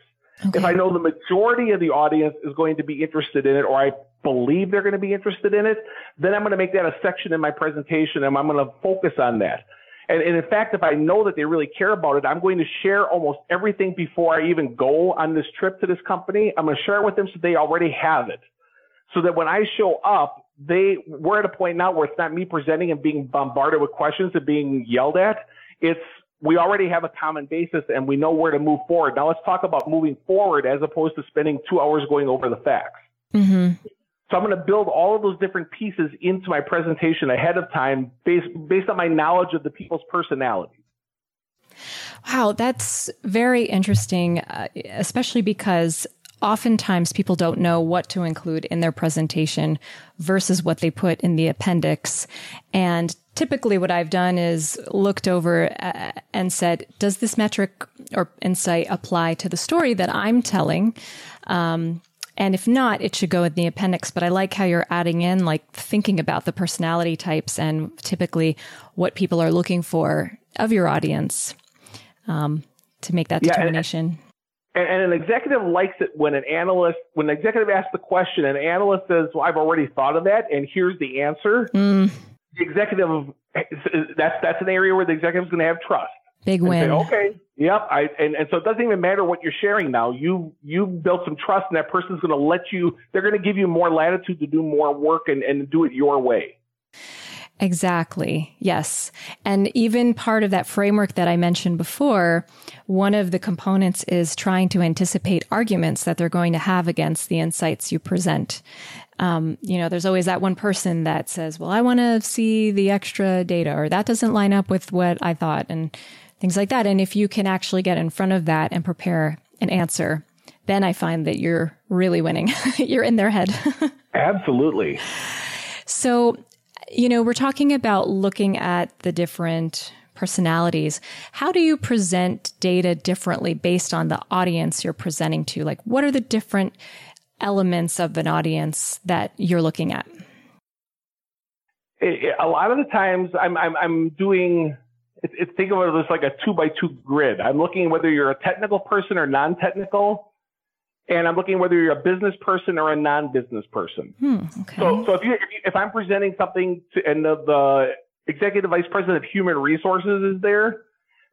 Okay. If I know the majority of the audience is going to be interested in it, or I believe they're going to be interested in it, then I'm going to make that a section in my presentation and I'm going to focus on that. And, and, in fact, if I know that they really care about it, I'm going to share almost everything before I even go on this trip to this company. I'm going to share it with them so they already have it. So that when I show up, they we're at a point now where it's not me presenting and being bombarded with questions and being yelled at. It's we already have a common basis and we know where to move forward. Now let's talk about moving forward as opposed to spending two hours going over the facts. Mm-hmm. So I'm going to build all of those different pieces into my presentation ahead of time based, based on my knowledge of the people's personalities. Wow, that's very interesting, uh, especially because oftentimes people don't know what to include in their presentation versus what they put in the appendix. And typically what I've done is looked over uh, and said, does this metric or insight apply to the story that I'm telling? Um, and if not, it should go in the appendix. But I like how you're adding in, like thinking about the personality types and typically what people are looking for of your audience um, to make that determination. And, and, an executive likes it when an analyst, when an executive asks the question, an analyst says, "Well, I've already thought of that, and here's the answer." Mm. The executive, that's that's an area where the executive is going to have trust. Big win. Say, okay, yep. I and, and so it doesn't even matter what you're sharing now. You you built some trust, and that person's going to let you. They're going to give you more latitude to do more work and and do it your way. Exactly. Yes. And even part of that framework that I mentioned before, one of the components is trying to anticipate arguments that they're going to have against the insights you present. Um, you know, there's always that one person that says, well, I want to see the extra data or that doesn't line up with what I thought and things like that. And if you can actually get in front of that and prepare an answer, then I find that you're really winning. you're in their head. Absolutely. So you know, we're talking about looking at the different personalities. How do you present data differently based on the audience you're presenting to? Like, what are the different elements of an audience that you're looking at? A lot of the times, I'm I'm, I'm doing. It's, it's think of it as like a two by two grid. I'm looking whether you're a technical person or non-technical, and I'm looking whether you're a business person or a non-business person. Hmm, okay. So, so if, you, if, you, if I'm presenting something to, and the, the executive vice president of human resources is there,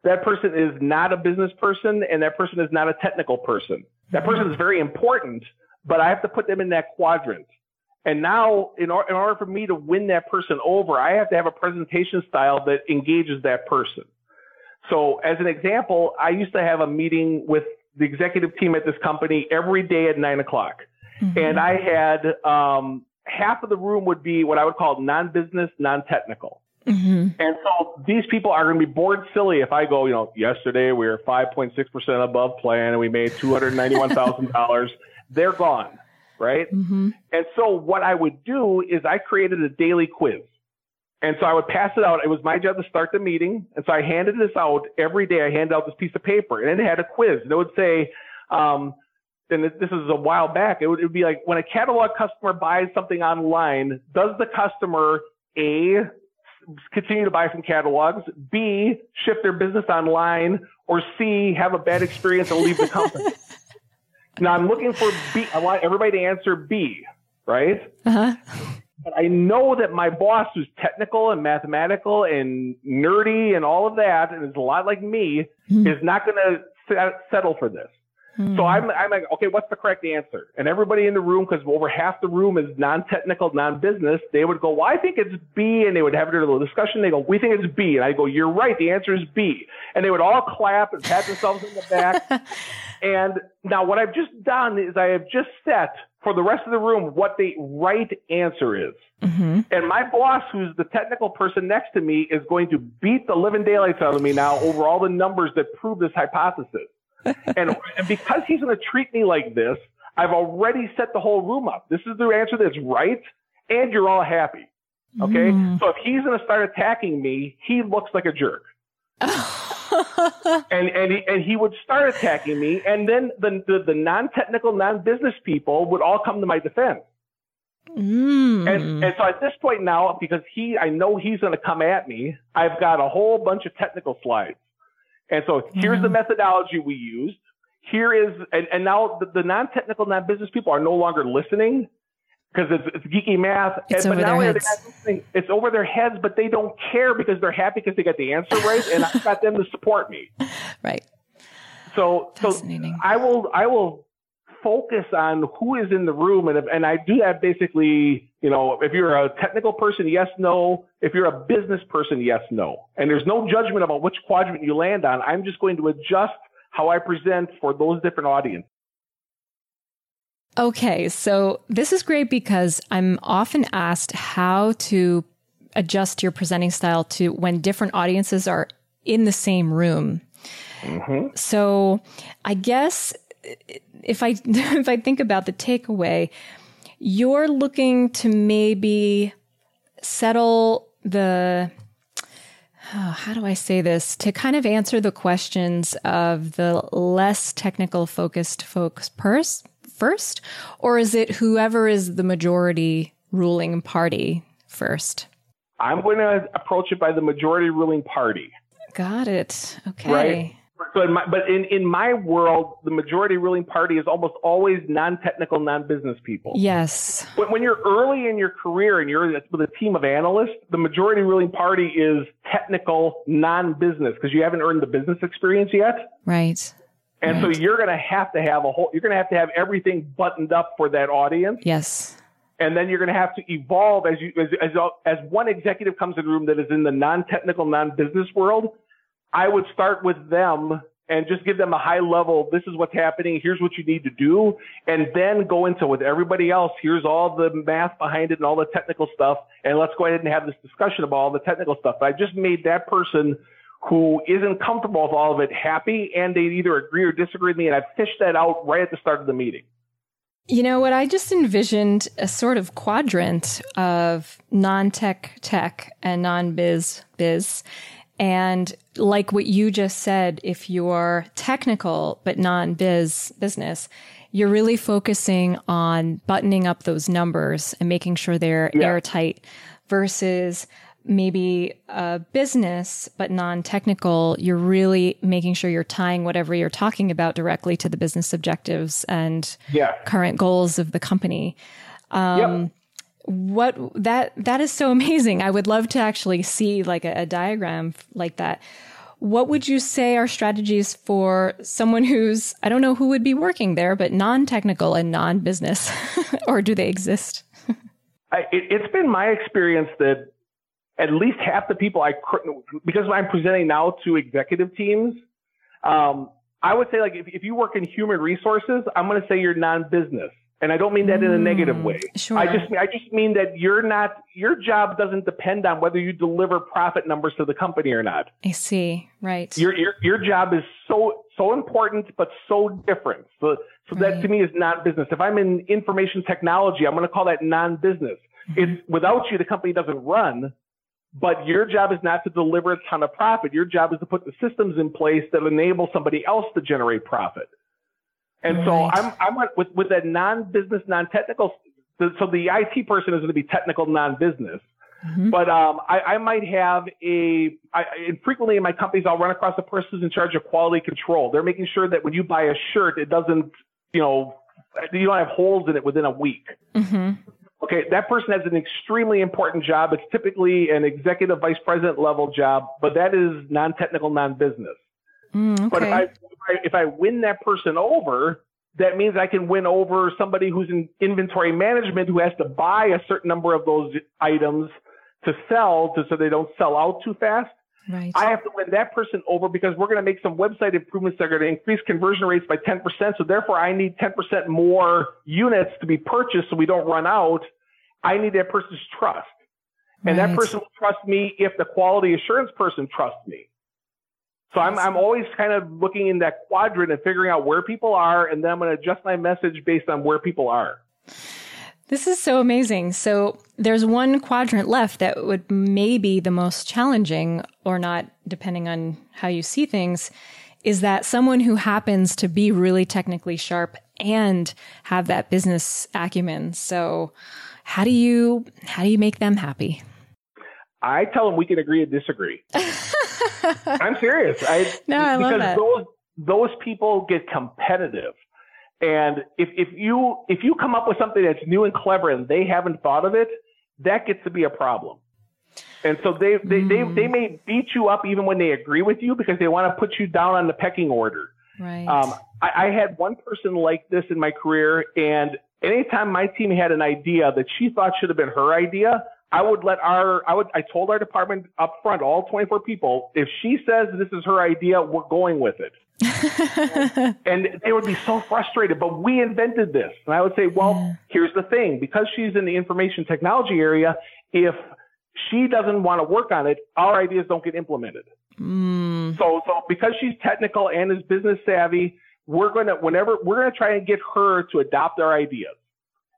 that person is not a business person and that person is not a technical person. That person is very important, but I have to put them in that quadrant. And now, in, or, in order for me to win that person over, I have to have a presentation style that engages that person. So, as an example, I used to have a meeting with the executive team at this company every day at nine o'clock. Mm-hmm. And I had um, half of the room would be what I would call non-business, non-technical. Mm-hmm. And so these people are going to be bored silly if I go, you know, yesterday we were 5.6% above plan and we made $291,000. They're gone, right? Mm-hmm. And so what I would do is I created a daily quiz. And so I would pass it out. It was my job to start the meeting. And so I handed this out every day. I handed out this piece of paper and it had a quiz. And it would say, um, and this is a while back, it would, it would be like when a catalog customer buys something online, does the customer A, continue to buy from catalogs, B, shift their business online, or C, have a bad experience and leave the company? now I'm looking for B. I want everybody to answer B, right? Uh-huh. But I know that my boss, who's technical and mathematical and nerdy and all of that, and is a lot like me, mm-hmm. is not going to settle for this. Mm. So I'm, I'm like, okay, what's the correct answer? And everybody in the room, because over half the room is non-technical, non-business, they would go, well, I think it's B. And they would have a little discussion. They go, we think it's B. And I go, you're right. The answer is B. And they would all clap and pat themselves in the back. and now what I've just done is I have just set for the rest of the room what the right answer is. Mm-hmm. And my boss, who's the technical person next to me, is going to beat the living daylights out of me now over all the numbers that prove this hypothesis and, and because he's going to treat me like this, I've already set the whole room up. This is the answer that's right, and you're all happy. Okay? Mm. So if he's going to start attacking me, he looks like a jerk. and and he, and he would start attacking me, and then the the, the non technical, non business people would all come to my defense. Mm. And and so at this point now, because he, I know he's going to come at me. I've got a whole bunch of technical slides. And so here's mm-hmm. the methodology we used. Here is, and, and now the, the non-technical, non-business people are no longer listening because it's, it's, geeky math. It's and, over their heads. It's over their heads, but they don't care because they're happy because they got the answer right, and I got them to support me. Right. So, so I will, I will focus on who is in the room, and and I do that basically you know, if you're a technical person, yes, no. If you're a business person, yes, no. And there's no judgment about which quadrant you land on. I'm just going to adjust how I present for those different audiences. Okay, so this is great because I'm often asked how to adjust your presenting style to when different audiences are in the same room. Mm-hmm. So I guess if I if I think about the takeaway, you're looking to maybe settle the oh, how do I say this to kind of answer the questions of the less technical focused folks pers- first, or is it whoever is the majority ruling party first? I'm going to approach it by the majority ruling party. Got it. Okay. Right. So in my, but in, in my world, the majority ruling party is almost always non-technical, non-business people. Yes. When, when you're early in your career and you're with a team of analysts, the majority ruling party is technical, non-business because you haven't earned the business experience yet. Right. And right. so you're going to have to have a whole, you're going to have to have everything buttoned up for that audience. Yes. And then you're going to have to evolve as you, as, as, as one executive comes in the room that is in the non-technical, non-business world I would start with them and just give them a high level, this is what's happening, here's what you need to do, and then go into with everybody else, here's all the math behind it and all the technical stuff, and let's go ahead and have this discussion about all the technical stuff. But I just made that person who isn't comfortable with all of it happy, and they either agree or disagree with me, and I fished that out right at the start of the meeting. You know what? I just envisioned a sort of quadrant of non tech tech and non biz biz. And like what you just said, if you're technical but non biz business, you're really focusing on buttoning up those numbers and making sure they're yeah. airtight versus maybe a business but non-technical you're really making sure you're tying whatever you're talking about directly to the business objectives and yeah. current goals of the company um, yep what that that is so amazing. I would love to actually see like a, a diagram like that. What would you say are strategies for someone who's I don't know who would be working there, but non-technical and non-business, or do they exist? I, it, has been my experience that at least half the people I because I'm presenting now to executive teams. Um, I would say like if, if you work in human resources, I'm going to say you're non-business. And I don't mean that in a negative mm, way. Sure. I just I just mean that you're not your job doesn't depend on whether you deliver profit numbers to the company or not. I see. Right. Your your your job is so so important but so different. So so right. that to me is not business. If I'm in information technology, I'm going to call that non-business. Mm-hmm. It's without you the company doesn't run, but your job is not to deliver a ton of profit. Your job is to put the systems in place that enable somebody else to generate profit. And right. so I'm, I'm with, with that non-business, non-technical. So the IT person is going to be technical, non-business. Mm-hmm. But um, I, I, might have a, I, and frequently in my companies, I'll run across a person who's in charge of quality control. They're making sure that when you buy a shirt, it doesn't, you know, you don't have holes in it within a week. Mm-hmm. Okay, that person has an extremely important job. It's typically an executive vice president level job, but that is non-technical, non-business. Mm, okay. But if I, if I win that person over, that means I can win over somebody who's in inventory management who has to buy a certain number of those items to sell to, so they don't sell out too fast. Right. I have to win that person over because we're going to make some website improvements that are going to increase conversion rates by 10%. So therefore, I need 10% more units to be purchased so we don't run out. I need that person's trust. And right. that person will trust me if the quality assurance person trusts me. So I'm, I'm always kind of looking in that quadrant and figuring out where people are, and then I'm going to adjust my message based on where people are. This is so amazing. So there's one quadrant left that would maybe the most challenging or not, depending on how you see things, is that someone who happens to be really technically sharp and have that business acumen. So how do you, how do you make them happy? I tell them we can agree to disagree. I'm serious. I, no, I love that. Those, those people get competitive. And if, if you if you come up with something that's new and clever and they haven't thought of it, that gets to be a problem. And so they they, mm. they, they may beat you up even when they agree with you because they want to put you down on the pecking order. Right. Um, I, I had one person like this in my career, and anytime my team had an idea that she thought should have been her idea, I would let our, I would, I told our department up front, all 24 people, if she says this is her idea, we're going with it. and they would be so frustrated, but we invented this. And I would say, well, yeah. here's the thing. Because she's in the information technology area, if she doesn't want to work on it, our ideas don't get implemented. Mm. So, so because she's technical and is business savvy, we're going to, whenever, we're going to try and get her to adopt our ideas.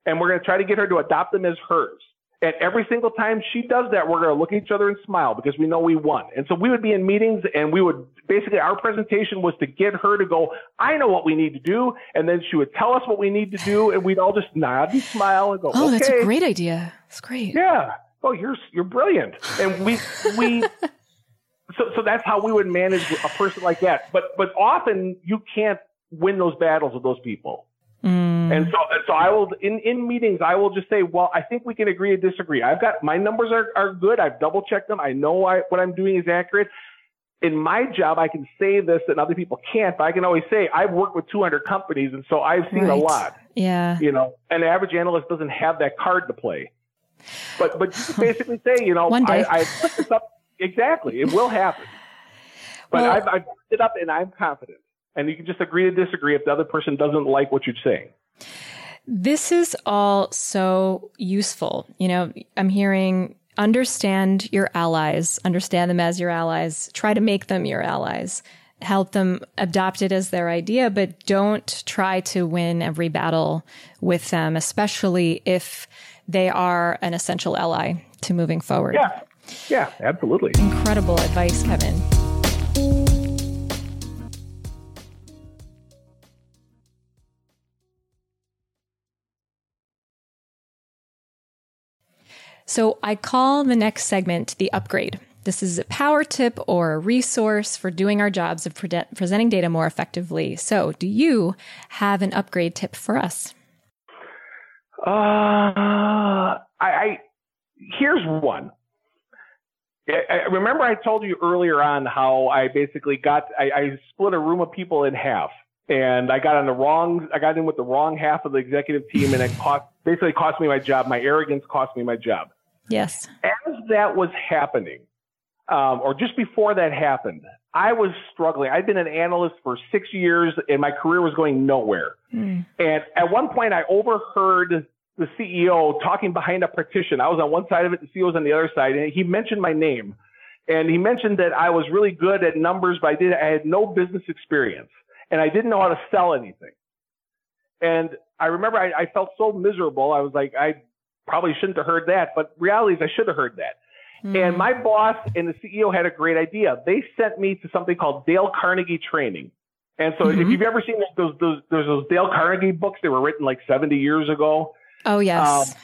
And we're going to try to get her to adopt them as hers. And every single time she does that, we're going to look at each other and smile because we know we won. And so we would be in meetings and we would basically, our presentation was to get her to go, I know what we need to do. And then she would tell us what we need to do. And we'd all just nod and smile and go, Oh, okay. that's a great idea. That's great. Yeah. Oh, you're, you're brilliant. And we, we, so, so that's how we would manage a person like that. But, but often you can't win those battles with those people. And mm-hmm. so, so I will in in meetings I will just say, well, I think we can agree to disagree. I've got my numbers are are good. I've double checked them. I know I, what I'm doing is accurate. In my job, I can say this and other people can't, but I can always say I've worked with 200 companies, and so I've seen right. a lot. Yeah, you know, an average analyst doesn't have that card to play. But but you basically say, you know, One day. I, I put this up exactly. It will happen. But well, I've, I've put it up, and I'm confident and you can just agree to disagree if the other person doesn't like what you're saying. This is all so useful. You know, I'm hearing understand your allies, understand them as your allies, try to make them your allies, help them adopt it as their idea, but don't try to win every battle with them, especially if they are an essential ally to moving forward. Yeah. Yeah, absolutely. Incredible advice, Kevin. So I call the next segment the upgrade. This is a power tip or a resource for doing our jobs of pre- presenting data more effectively. So, do you have an upgrade tip for us? Uh, I, I here's one. I, I remember I told you earlier on how I basically got I, I split a room of people in half, and I got on the wrong I got in with the wrong half of the executive team, and it cost basically cost me my job. My arrogance cost me my job. Yes. As that was happening, um, or just before that happened, I was struggling. I'd been an analyst for six years and my career was going nowhere. Mm. And at one point, I overheard the CEO talking behind a partition. I was on one side of it, the CEO was on the other side, and he mentioned my name. And he mentioned that I was really good at numbers, but I did I had no business experience and I didn't know how to sell anything. And I remember I, I felt so miserable. I was like, I probably shouldn't have heard that, but reality is I should have heard that. Mm. And my boss and the CEO had a great idea. They sent me to something called Dale Carnegie training. And so mm-hmm. if you've ever seen those, those, those, those Dale Carnegie books, they were written like 70 years ago. Oh, yes. Um,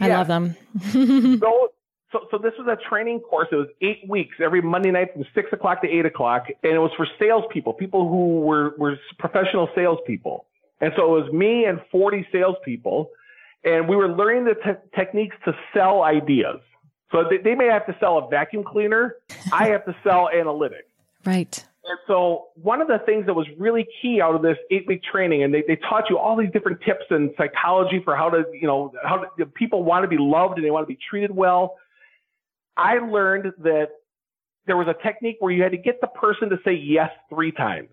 I love them. so, so, so this was a training course. It was eight weeks, every Monday night from six o'clock to eight o'clock. And it was for salespeople, people who were, were professional salespeople. And so it was me and 40 salespeople. And we were learning the te- techniques to sell ideas. So they, they may have to sell a vacuum cleaner. I have to sell analytics. Right. And so one of the things that was really key out of this eight week training, and they, they taught you all these different tips and psychology for how to, you know, how to, people want to be loved and they want to be treated well. I learned that there was a technique where you had to get the person to say yes three times.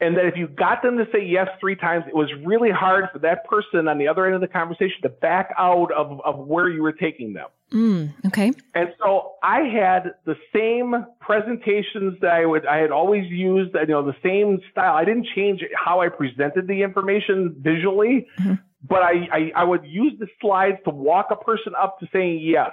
And that if you got them to say yes three times, it was really hard for that person on the other end of the conversation to back out of, of where you were taking them. Mm, okay. And so I had the same presentations that I would, I had always used, you know, the same style. I didn't change how I presented the information visually, mm-hmm. but I, I, I would use the slides to walk a person up to saying yes.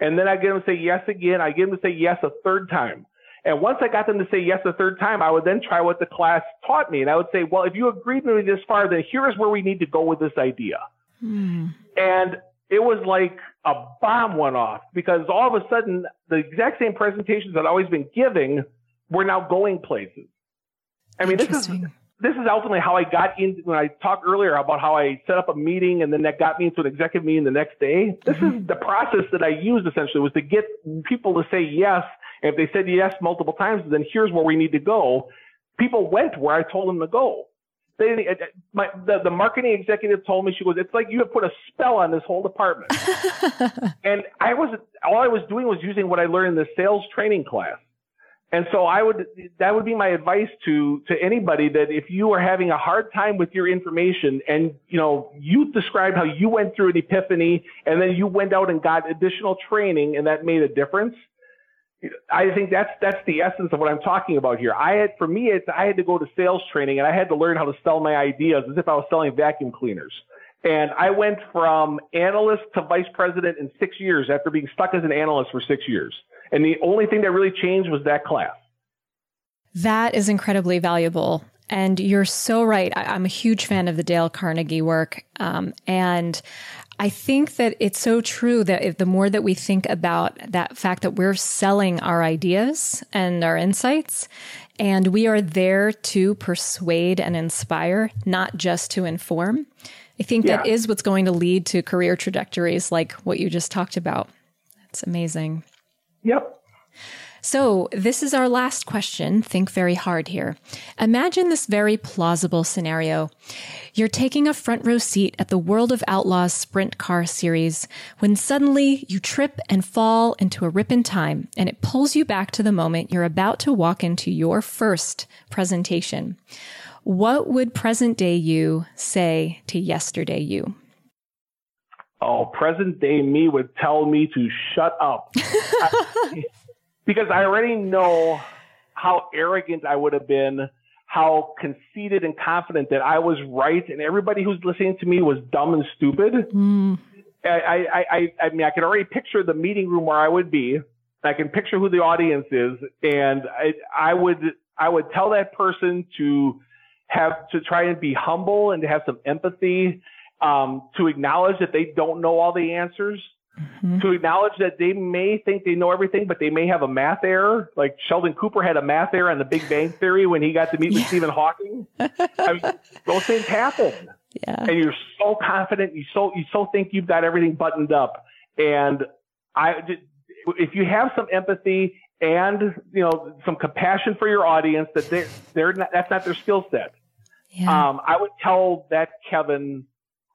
And then I get them to say yes again. I get them to say yes a third time. And once I got them to say yes the third time, I would then try what the class taught me. And I would say, well, if you agreed with me this far, then here's where we need to go with this idea. Hmm. And it was like a bomb went off because all of a sudden the exact same presentations that I've always been giving were now going places. I mean, this is this is ultimately how I got into when I talked earlier about how I set up a meeting and then that got me into an executive meeting the next day. This mm-hmm. is the process that I used essentially was to get people to say yes and if they said yes multiple times, then here's where we need to go. People went where I told them to go. They, uh, uh, my, the, the marketing executive told me, she goes, it's like you have put a spell on this whole department. and I was, all I was doing was using what I learned in the sales training class. And so I would, that would be my advice to, to anybody that if you are having a hard time with your information and, you know, you described how you went through an epiphany and then you went out and got additional training and that made a difference. I think that's that's the essence of what I'm talking about here. I had for me, it's I had to go to sales training and I had to learn how to sell my ideas as if I was selling vacuum cleaners. And I went from analyst to vice president in six years after being stuck as an analyst for six years. And the only thing that really changed was that class. That is incredibly valuable. And you're so right. I, am a huge fan of the Dale Carnegie work. Um, and I think that it's so true that if the more that we think about that fact that we're selling our ideas and our insights, and we are there to persuade and inspire, not just to inform, I think yeah. that is what's going to lead to career trajectories like what you just talked about. That's amazing. Yep. So, this is our last question. Think very hard here. Imagine this very plausible scenario. You're taking a front row seat at the World of Outlaws sprint car series when suddenly you trip and fall into a rip in time and it pulls you back to the moment you're about to walk into your first presentation. What would present day you say to yesterday you? Oh, present day me would tell me to shut up. because I already know how arrogant I would have been, how conceited and confident that I was right, and everybody who's listening to me was dumb and stupid. Mm. I, I, I, I mean, I can already picture the meeting room where I would be. I can picture who the audience is, and I, I would, I would tell that person to have to try and be humble and to have some empathy, um, to acknowledge that they don't know all the answers Mm-hmm. To acknowledge that they may think they know everything, but they may have a math error. Like Sheldon Cooper had a math error on the Big Bang Theory when he got to meet with Stephen Hawking. I mean, those things happen. Yeah. And you're so confident. You so you so think you've got everything buttoned up. And I, if you have some empathy and you know some compassion for your audience, that they're they're not, that's not their skill set. Yeah. Um, I would tell that Kevin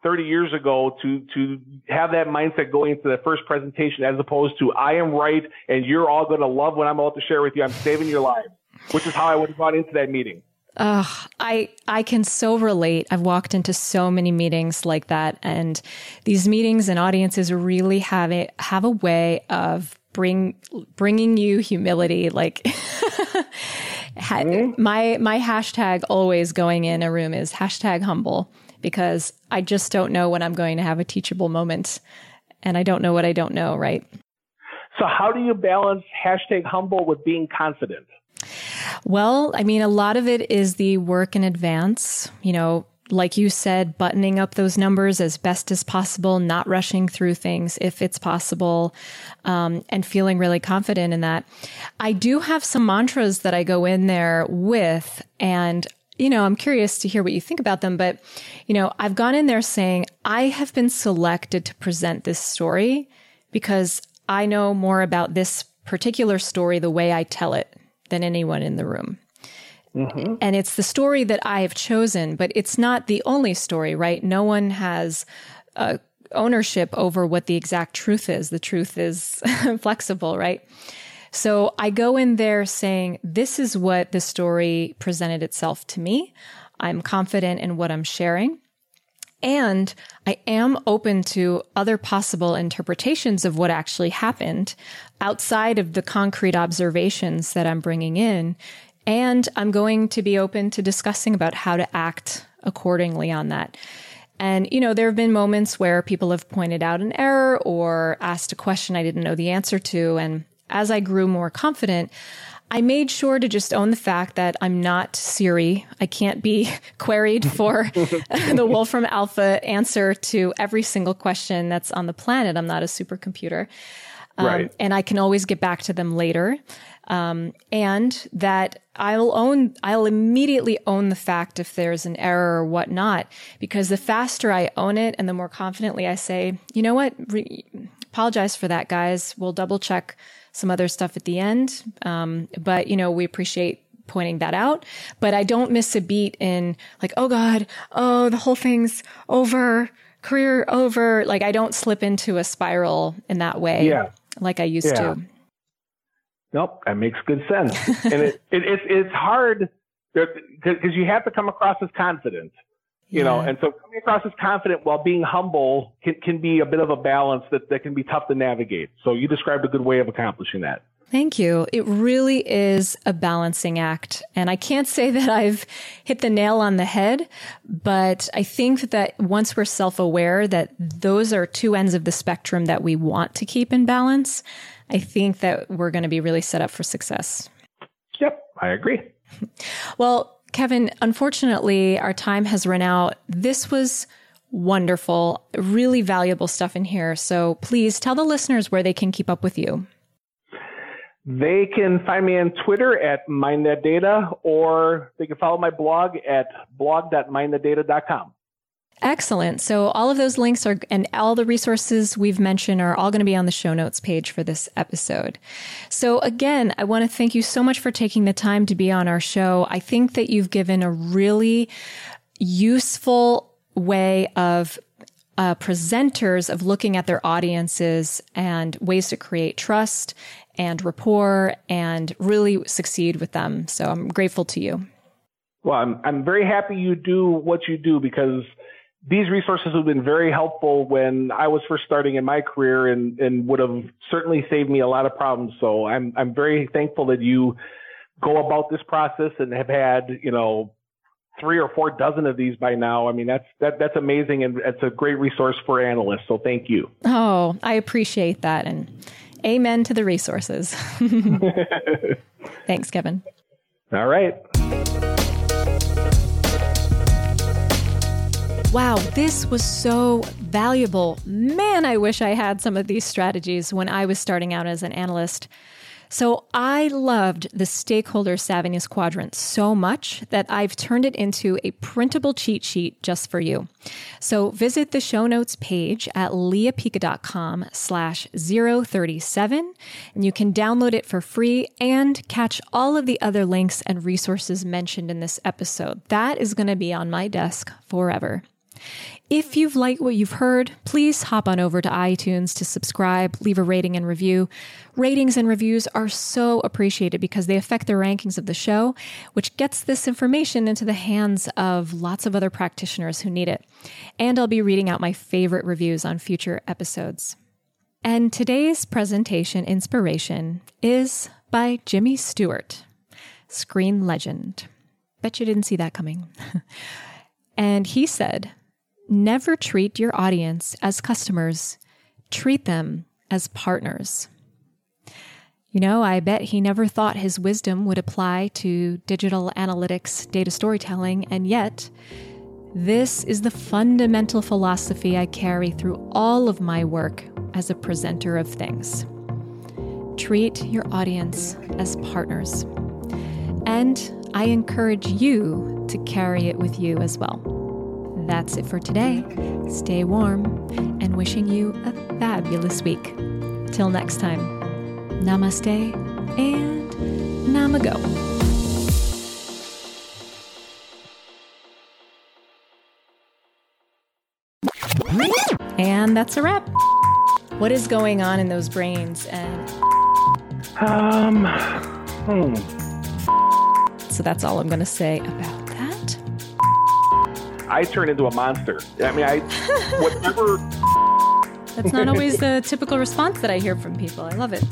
30 years ago to to have that mindset going into the first presentation as opposed to I am right and you're all going to love what I'm about to share with you. I'm saving your lives, which is how I would have gone into that meeting. I I can so relate. I've walked into so many meetings like that, and these meetings and audiences really have a have a way of bring bringing you humility. Like mm-hmm. my my hashtag always going in a room is hashtag humble because I just don't know when I'm going to have a teachable moment, and I don't know what I don't know. Right. So how do you balance hashtag humble with being confident? Well, I mean, a lot of it is the work in advance. You know, like you said, buttoning up those numbers as best as possible, not rushing through things if it's possible, um, and feeling really confident in that. I do have some mantras that I go in there with, and you know, I'm curious to hear what you think about them, but you know, I've gone in there saying, I have been selected to present this story because I know more about this particular story the way I tell it than anyone in the room. Mm-hmm. And it's the story that I have chosen, but it's not the only story, right? No one has uh, ownership over what the exact truth is. The truth is flexible, right? So I go in there saying, this is what the story presented itself to me. I'm confident in what I'm sharing. And I am open to other possible interpretations of what actually happened outside of the concrete observations that I'm bringing in and I'm going to be open to discussing about how to act accordingly on that. And, you know, there have been moments where people have pointed out an error or asked a question I didn't know the answer to. And as I grew more confident, I made sure to just own the fact that I'm not Siri. I can't be queried for the Wolfram Alpha answer to every single question that's on the planet. I'm not a supercomputer. Um, right. And I can always get back to them later. Um, and that I'll own, I'll immediately own the fact if there's an error or whatnot, because the faster I own it and the more confidently I say, you know what, Re- apologize for that, guys. We'll double check some other stuff at the end. Um, but you know, we appreciate pointing that out, but I don't miss a beat in like, oh God, oh, the whole thing's over, career over. Like I don't slip into a spiral in that way. Yeah. Like I used yeah. to. Nope, that makes good sense. and it, it, it's it's hard because you have to come across as confident, you yeah. know, and so coming across as confident while being humble can, can be a bit of a balance that, that can be tough to navigate. So you described a good way of accomplishing that. Thank you. It really is a balancing act. And I can't say that I've hit the nail on the head, but I think that once we're self aware that those are two ends of the spectrum that we want to keep in balance, I think that we're going to be really set up for success. Yep, I agree. Well, Kevin, unfortunately, our time has run out. This was wonderful, really valuable stuff in here. So please tell the listeners where they can keep up with you. They can find me on Twitter at minethatdata, or they can follow my blog at blog.minethatdata.com. Excellent. So all of those links are, and all the resources we've mentioned are all going to be on the show notes page for this episode. So again, I want to thank you so much for taking the time to be on our show. I think that you've given a really useful way of uh, presenters of looking at their audiences and ways to create trust and rapport and really succeed with them. So I'm grateful to you. Well, I'm, I'm very happy you do what you do because these resources have been very helpful when I was first starting in my career and, and would have certainly saved me a lot of problems. So I'm, I'm very thankful that you go about this process and have had, you know, three or four dozen of these by now. I mean, that's, that, that's amazing. And it's a great resource for analysts. So thank you. Oh, I appreciate that. And amen to the resources. Thanks, Kevin. All right. Wow, this was so valuable. Man, I wish I had some of these strategies when I was starting out as an analyst. So I loved the stakeholder savviness quadrant so much that I've turned it into a printable cheat sheet just for you. So visit the show notes page at leapica.com slash 037 and you can download it for free and catch all of the other links and resources mentioned in this episode. That is going to be on my desk forever. If you've liked what you've heard, please hop on over to iTunes to subscribe, leave a rating and review. Ratings and reviews are so appreciated because they affect the rankings of the show, which gets this information into the hands of lots of other practitioners who need it. And I'll be reading out my favorite reviews on future episodes. And today's presentation inspiration is by Jimmy Stewart, screen legend. Bet you didn't see that coming. and he said, Never treat your audience as customers, treat them as partners. You know, I bet he never thought his wisdom would apply to digital analytics, data storytelling, and yet, this is the fundamental philosophy I carry through all of my work as a presenter of things. Treat your audience as partners. And I encourage you to carry it with you as well. That's it for today. Stay warm and wishing you a fabulous week. Till next time, namaste and namago. And that's a wrap. What is going on in those brains? And Um, hmm. so that's all I'm going to say about. I turn into a monster. I mean, I whatever. That's not always the typical response that I hear from people. I love it.